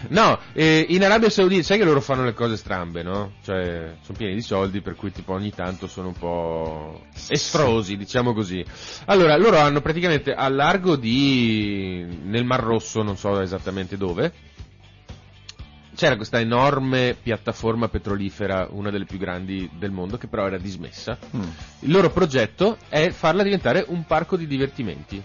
No, eh, in Arabia Saudita, sai che loro fanno le cose strambe, no? Cioè, sono pieni di soldi, per cui tipo ogni tanto sono un po' estrosi, diciamo così. Allora, loro hanno praticamente a largo di... nel Mar Rosso, non so esattamente dove, c'era questa enorme piattaforma petrolifera, una delle più grandi del mondo, che però era dismessa. Mm. Il loro progetto è farla diventare un parco di divertimenti.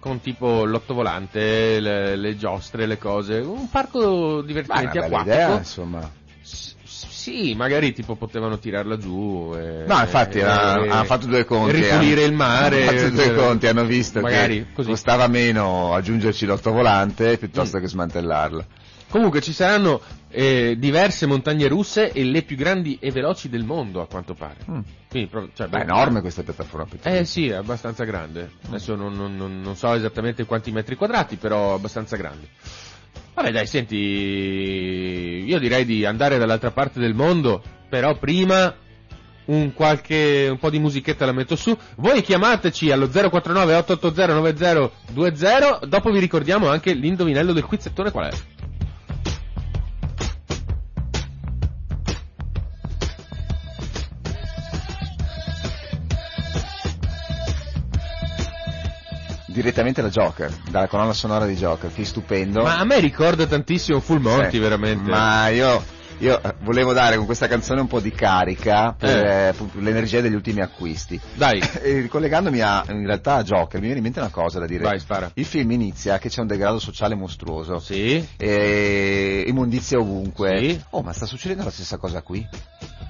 Con tipo l'ottovolante, le, le giostre, le cose. Un parco una divertimenti acquatico. idea, insomma. S- Sì, magari tipo potevano tirarla giù. E, No, infatti e- ha- hanno fatto due conti. ripulire hanno- il mare. Hanno fatto due eh, conti, hanno visto che così. costava meno aggiungerci l'ottovolante Mm. piuttosto che smantellarla. Comunque ci saranno eh, diverse montagne russe e le più grandi e veloci del mondo, a quanto pare. Mm. Quindi, proprio- cioè, Beh, è enorme questa piattaforma. Eh sì, è abbastanza grande. Adesso non, non- non- non so esattamente quanti metri quadrati, però abbastanza grande. Vabbè dai, senti, io direi di andare dall'altra parte del mondo, però prima un qualche un po' di musichetta la metto su. Voi chiamateci allo 049 880 9020, dopo vi ricordiamo anche l'indovinello del quizzettone qual è. Direttamente da Joker, dalla colonna sonora di Joker, che è stupendo. Ma a me ricorda tantissimo Full Monty, Sì. veramente. Ma io, io eh, volevo dare con questa canzone un po' di carica per Eh. eh, l'energia degli ultimi acquisti. Dai, E ricollegandomi a, in realtà a Joker, mi viene in mente una cosa da dire. vai, spara. Il film inizia che c'è un degrado sociale mostruoso. Sì? E immondizia ovunque. Sì. Oh, ma sta succedendo la stessa cosa qui?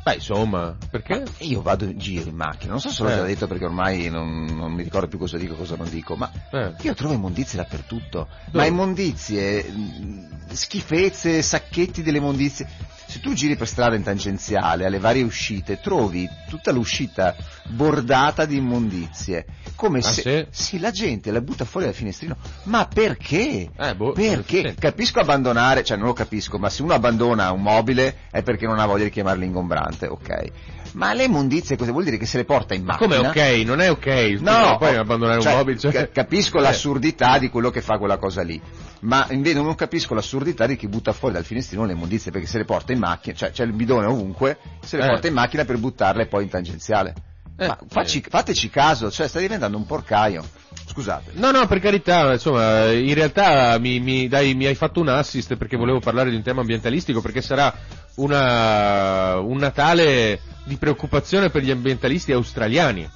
Beh, insomma, perché? E io vado in giro in macchina, non so se l'ho Eh. già detto perché ormai non, non mi ricordo più cosa dico e cosa non dico, ma Eh. io trovo immondizie dappertutto. Dove? Ma immondizie, mh, schifezze, sacchetti delle immondizie. Se tu giri per strada in tangenziale alle varie uscite, trovi tutta l'uscita bordata di immondizie. Come Ah, se sì? sì, la gente la butta fuori dal finestrino. Ma perché? Eh, boh, perché? Capisco abbandonare, cioè non lo capisco, ma se uno abbandona un mobile è perché non ha voglia di chiamarlo ingombrante, ok. Ma le immondizie cosa vuol dire? Che se le porta in macchina? Come ok? Non è ok. No, scusa, oh, abbandonare cioè, un mobile. Cioè... ca- capisco Eh. l'assurdità di quello che fa quella cosa lì, ma invece non capisco l'assurdità di chi butta fuori dal finestrino le immondizie perché se le porta in macchina, cioè c'è il bidone ovunque, se le Eh. porta in macchina per buttarle poi in tangenziale. Eh, ma facci- fateci caso, cioè sta diventando un porcaio. Scusate. No, no, per carità, insomma, in realtà mi, mi- dai, mi hai fatto un assist perché volevo parlare di un tema ambientalistico, perché sarà una, un Natale di preoccupazione per gli ambientalisti australiani.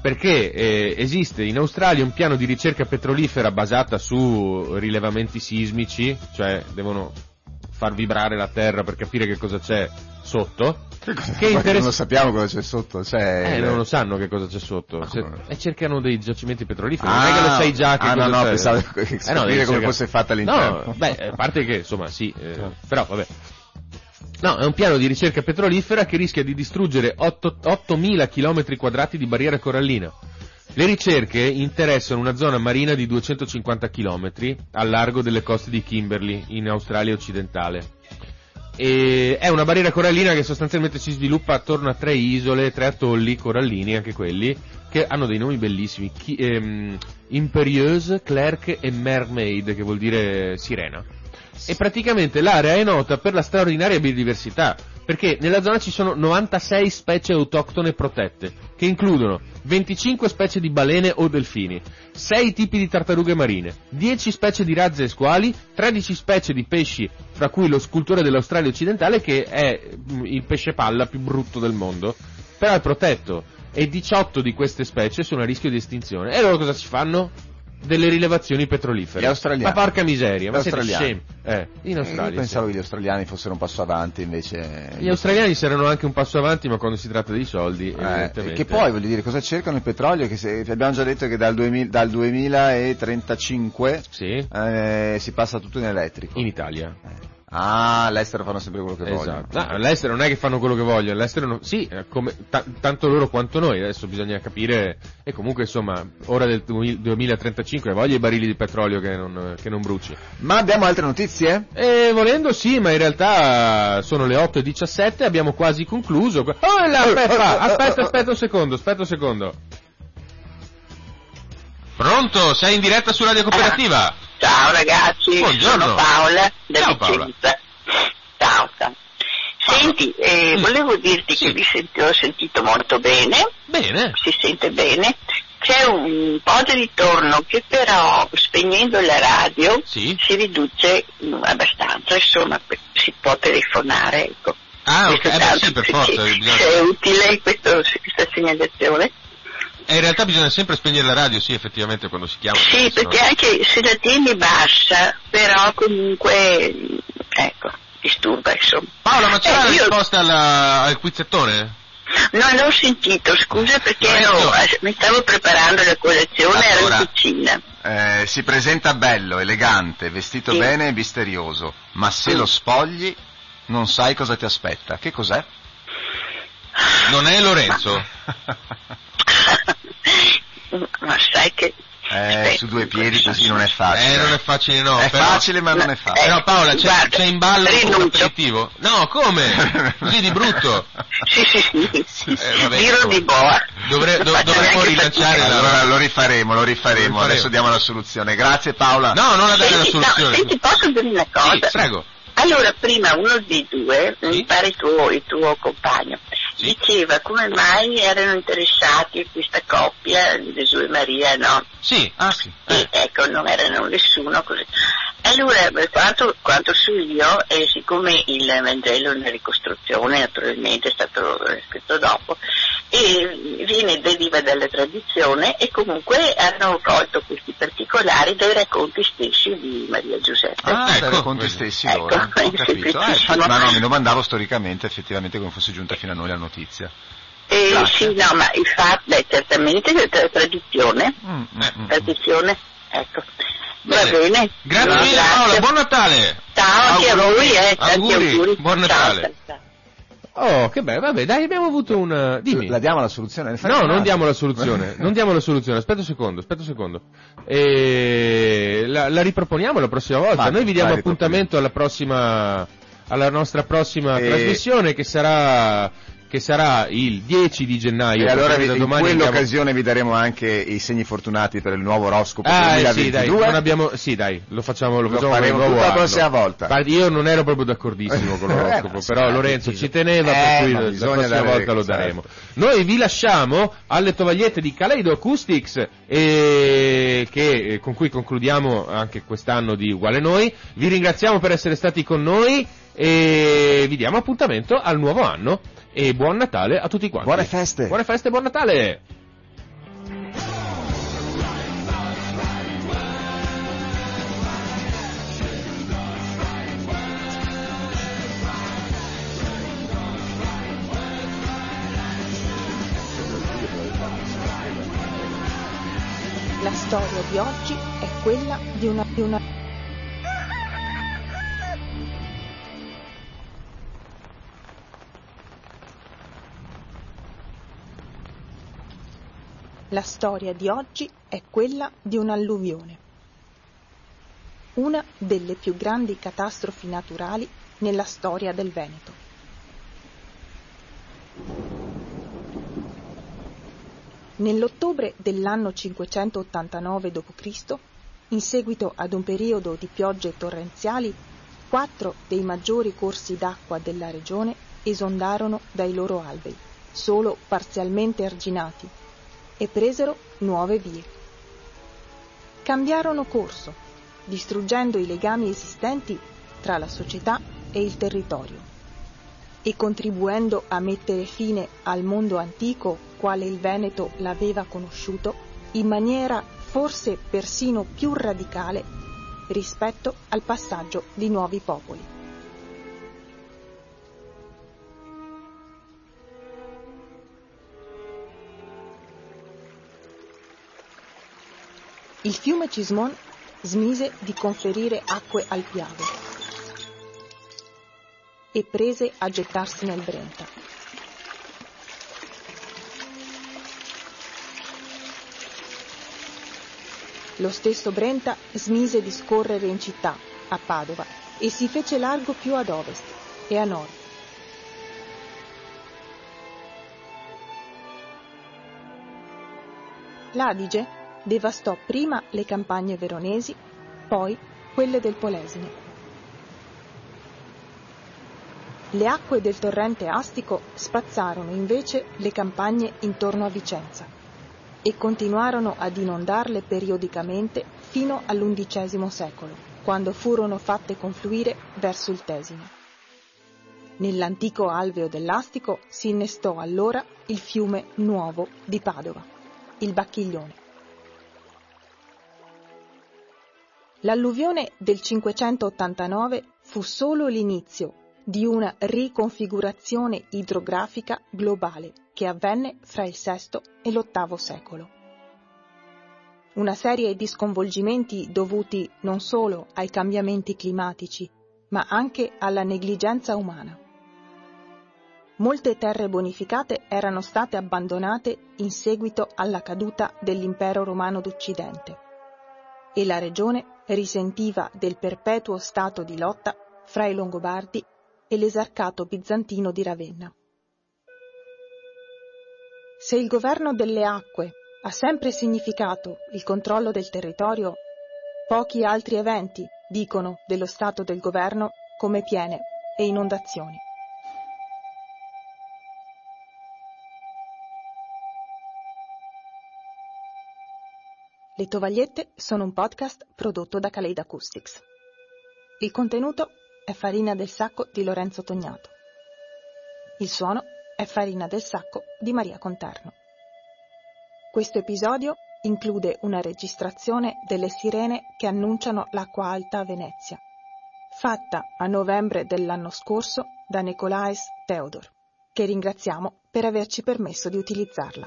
Perché eh, esiste in Australia un piano di ricerca petrolifera basata su rilevamenti sismici, cioè devono far vibrare la terra per capire che cosa c'è sotto. Che non interessa- lo sappiamo cosa c'è sotto, cioè... Eh, non lo sanno che cosa c'è sotto. Se- e cercano dei giacimenti petroliferi. non è che lo sai già che ah, cosa no, no, c'è. pensavo che Eh, no, devi come cercare- fosse fatta all'interno. No, beh, a parte che, insomma, sì, eh, però vabbè. No, è un piano di ricerca petrolifera che rischia di distruggere 8 8.000 km quadrati di barriera corallina. Le ricerche interessano una zona marina di 250 km al largo delle coste di Kimberley, in Australia occidentale. E è una barriera corallina che sostanzialmente si sviluppa attorno a tre isole, tre atolli corallini, anche quelli, che hanno dei nomi bellissimi. Chi, ehm, Imperieuse, Clerk e Mermaid, che vuol dire sirena. E praticamente l'area è nota per la straordinaria biodiversità, perché nella zona ci sono 96 specie autoctone protette, che includono 25 specie di balene o delfini, 6 tipi di tartarughe marine, 10 specie di razze e squali, 13 specie di pesci, fra cui lo scultore dell'Australia occidentale che è mm, il pesce palla più brutto del mondo, però è protetto, e 18 di queste specie sono a rischio di estinzione. E loro cosa ci fanno? Delle rilevazioni petrolifere. Gli australiani. Ma porca miseria, ma Gli siete australiani. scemi. Eh, in Australia. Io pensavo sì. che gli australiani fossero un passo avanti, invece... Gli australiani saranno anche un passo avanti, ma quando si tratta di soldi, Eh, che poi voglio dire cosa cercano il petrolio che se- abbiamo già detto che dal, 2000 dal 2035 Sì, eh, si passa tutto in elettrico in Italia. Ah all'estero fanno sempre quello che vogliono Esatto. No, all'estero non è che fanno quello che vogliono, all'estero no- sì, eh, come, ta- tanto loro quanto noi, adesso bisogna capire, e comunque insomma, ora del 2035 voglia i barili di petrolio che non, che non bruci. ma abbiamo altre notizie? E volendo sì, ma in realtà sono le 8.17, abbiamo quasi concluso. Oh, là, aspetta, aspetta, aspetta un secondo, aspetta un secondo. Pronto, sei in diretta su Radio Cooperativa? Ciao ragazzi, Buongiorno. sono Paola da Ciao, Paola. Vicenza. Ciao, ciao. Senti, eh, Mm. volevo dirti Sì. che vi senti- ho sentito molto bene, Bene. si sente bene. C'è un po' di ritorno che però spegnendo la radio Sì. si riduce mm, abbastanza, insomma si può telefonare. Ecco. Ah, ok, eh beh, sì, per forza. se è utile questo- questa segnalazione. Eh, in realtà bisogna sempre spegnere la radio, sì, effettivamente, quando si chiama. Sì, perché anche se la tieni bassa, però comunque, ecco, disturba insomma. Paola, ma c'è Eh, la io- risposta alla- al quizzettone? Non l'ho sentito, scusa perché Ma ero- eh, mi stavo preparando la colazione, ero Allora. in cucina. Eh, si presenta bello, elegante, vestito Sì. bene e misterioso, ma se lo spogli non sai cosa ti aspetta. Che cos'è? Non è Lorenzo? Ma sai che... Eh, Aspetta, su due piedi così non è facile. Eh, non è facile, no. È però- facile ma non è Eh, facile. Eh no, Paola, c'è, Guarda, c'è in ballo un aperitivo? No, come? Così di brutto. Sì, sì, sì. Eh, vabbè, Giro insomma. di boa. Dovre- do- dovremmo rilanciare la- Allora lo rifaremo, lo rifaremo, Lo rifaremo. adesso diamo la soluzione. Grazie Paola. No, non a dare la Senti, no, soluzione. senti, posso dire una cosa? Sì, prego. Allora, prima uno dei due, Sì. mi pare tuo, il tuo compagno, Sì. Diceva come mai erano interessati a questa coppia, Gesù e Maria, no? Sì. Ah sì. E, ecco, non erano nessuno così. Allora, per quanto, quanto so io, e siccome il Vangelo è una ricostruzione, naturalmente è stato eh, scritto dopo, e viene, deriva dalla tradizione e comunque hanno colto questi particolari dai racconti stessi di Maria Giuseppe. Ah, Ecco, dai racconti vedi. stessi Ecco, loro. Ho capito. Eh, ma no, me lo mandavo storicamente effettivamente come fosse giunta fino a noi la notizia. Eh, Grazie. sì, no, ma infatti, beh, certamente è tra- tradizione, Mm, mm, mm, mm. tradizione, ecco. Va bene. Grazie mille Paola, buon Natale! Ciao anche a Auguri. voi, eh. Tanti Auguri. auguri. Buon Natale. ciao, ciao. Oh, che bello, vabbè, dai, abbiamo avuto un... Dimmi. La diamo la soluzione? No, non un'altra? diamo la soluzione, non diamo la soluzione, aspetta un secondo, aspetta un secondo. E la, la riproponiamo la prossima volta. Vai, Noi vi diamo vai, appuntamento alla prossima, alla nostra prossima E- trasmissione che sarà, che sarà il 10 di gennaio. E allora vi- in quell'occasione vi daremo anche i segni fortunati per il nuovo oroscopo Ah, eh, 2022. sì, dai, non abbiamo, sì, dai, lo facciamo, lo Lo facciamo faremo tutta la prossima volta. Guardi, io non ero proprio d'accordissimo con l'oroscopo, Eh, però Lorenzo sì. ci teneva, Eh, per cui ma la prossima volta lo daremo. Noi vi lasciamo alle tovagliette di Kaleido Acoustics, e che, eh, con cui concludiamo anche quest'anno di Uguale Noi. Vi ringraziamo per essere stati con noi e vi diamo appuntamento al nuovo anno. E buon Natale a tutti quanti. Buone feste. Buone feste e buon Natale! La storia di oggi è quella di una, di una La storia di oggi è quella di un'alluvione. Una delle più grandi catastrofi naturali nella storia del Veneto. Nell'ottobre dell'anno 589 d.C., in seguito ad un periodo di piogge torrenziali, quattro dei maggiori corsi d'acqua della regione esondarono dai loro alvei, solo parzialmente arginati, e presero nuove vie. Cambiarono corso, distruggendo i legami esistenti tra la società e il territorio e contribuendo a mettere fine al mondo antico quale il Veneto l'aveva conosciuto in maniera forse persino più radicale rispetto al passaggio di nuovi popoli. Il fiume Cismon smise di conferire acque al Piave e prese a gettarsi nel Brenta. Lo stesso Brenta smise di scorrere in città, a Padova, e si fece largo più ad ovest e a nord. L'Adige devastò prima le campagne veronesi, poi quelle del Polesine. Le acque del torrente Astico spazzarono invece le campagne intorno a Vicenza e continuarono ad inondarle periodicamente fino all'undicesimo secolo, quando furono fatte confluire verso il Tesino. Nell'antico alveo dell'Astico si innestò allora il fiume nuovo di Padova, il Bacchiglione. L'alluvione del 589 fu solo l'inizio di una riconfigurazione idrografica globale che avvenne fra il VI e l'VIII secolo. Una serie di sconvolgimenti dovuti non solo ai cambiamenti climatici, ma anche alla negligenza umana. Molte terre bonificate erano state abbandonate in seguito alla caduta dell'impero romano d'Occidente e la regione risentiva del perpetuo stato di lotta fra i Longobardi e l'esarcato bizantino di Ravenna. Se il governo delle acque ha sempre significato il controllo del territorio, pochi altri eventi dicono dello stato del governo come piene e inondazioni. Le tovagliette sono un podcast prodotto da Kaleid Acoustics. Il contenuto è Farina del Sacco di Lorenzo Tognato. Il suono è Farina del Sacco di Maria Conterno. Questo episodio include una registrazione delle sirene che annunciano l'acqua alta a Venezia, fatta a novembre dell'anno scorso da Nicolaes Theodor, che ringraziamo per averci permesso di utilizzarla.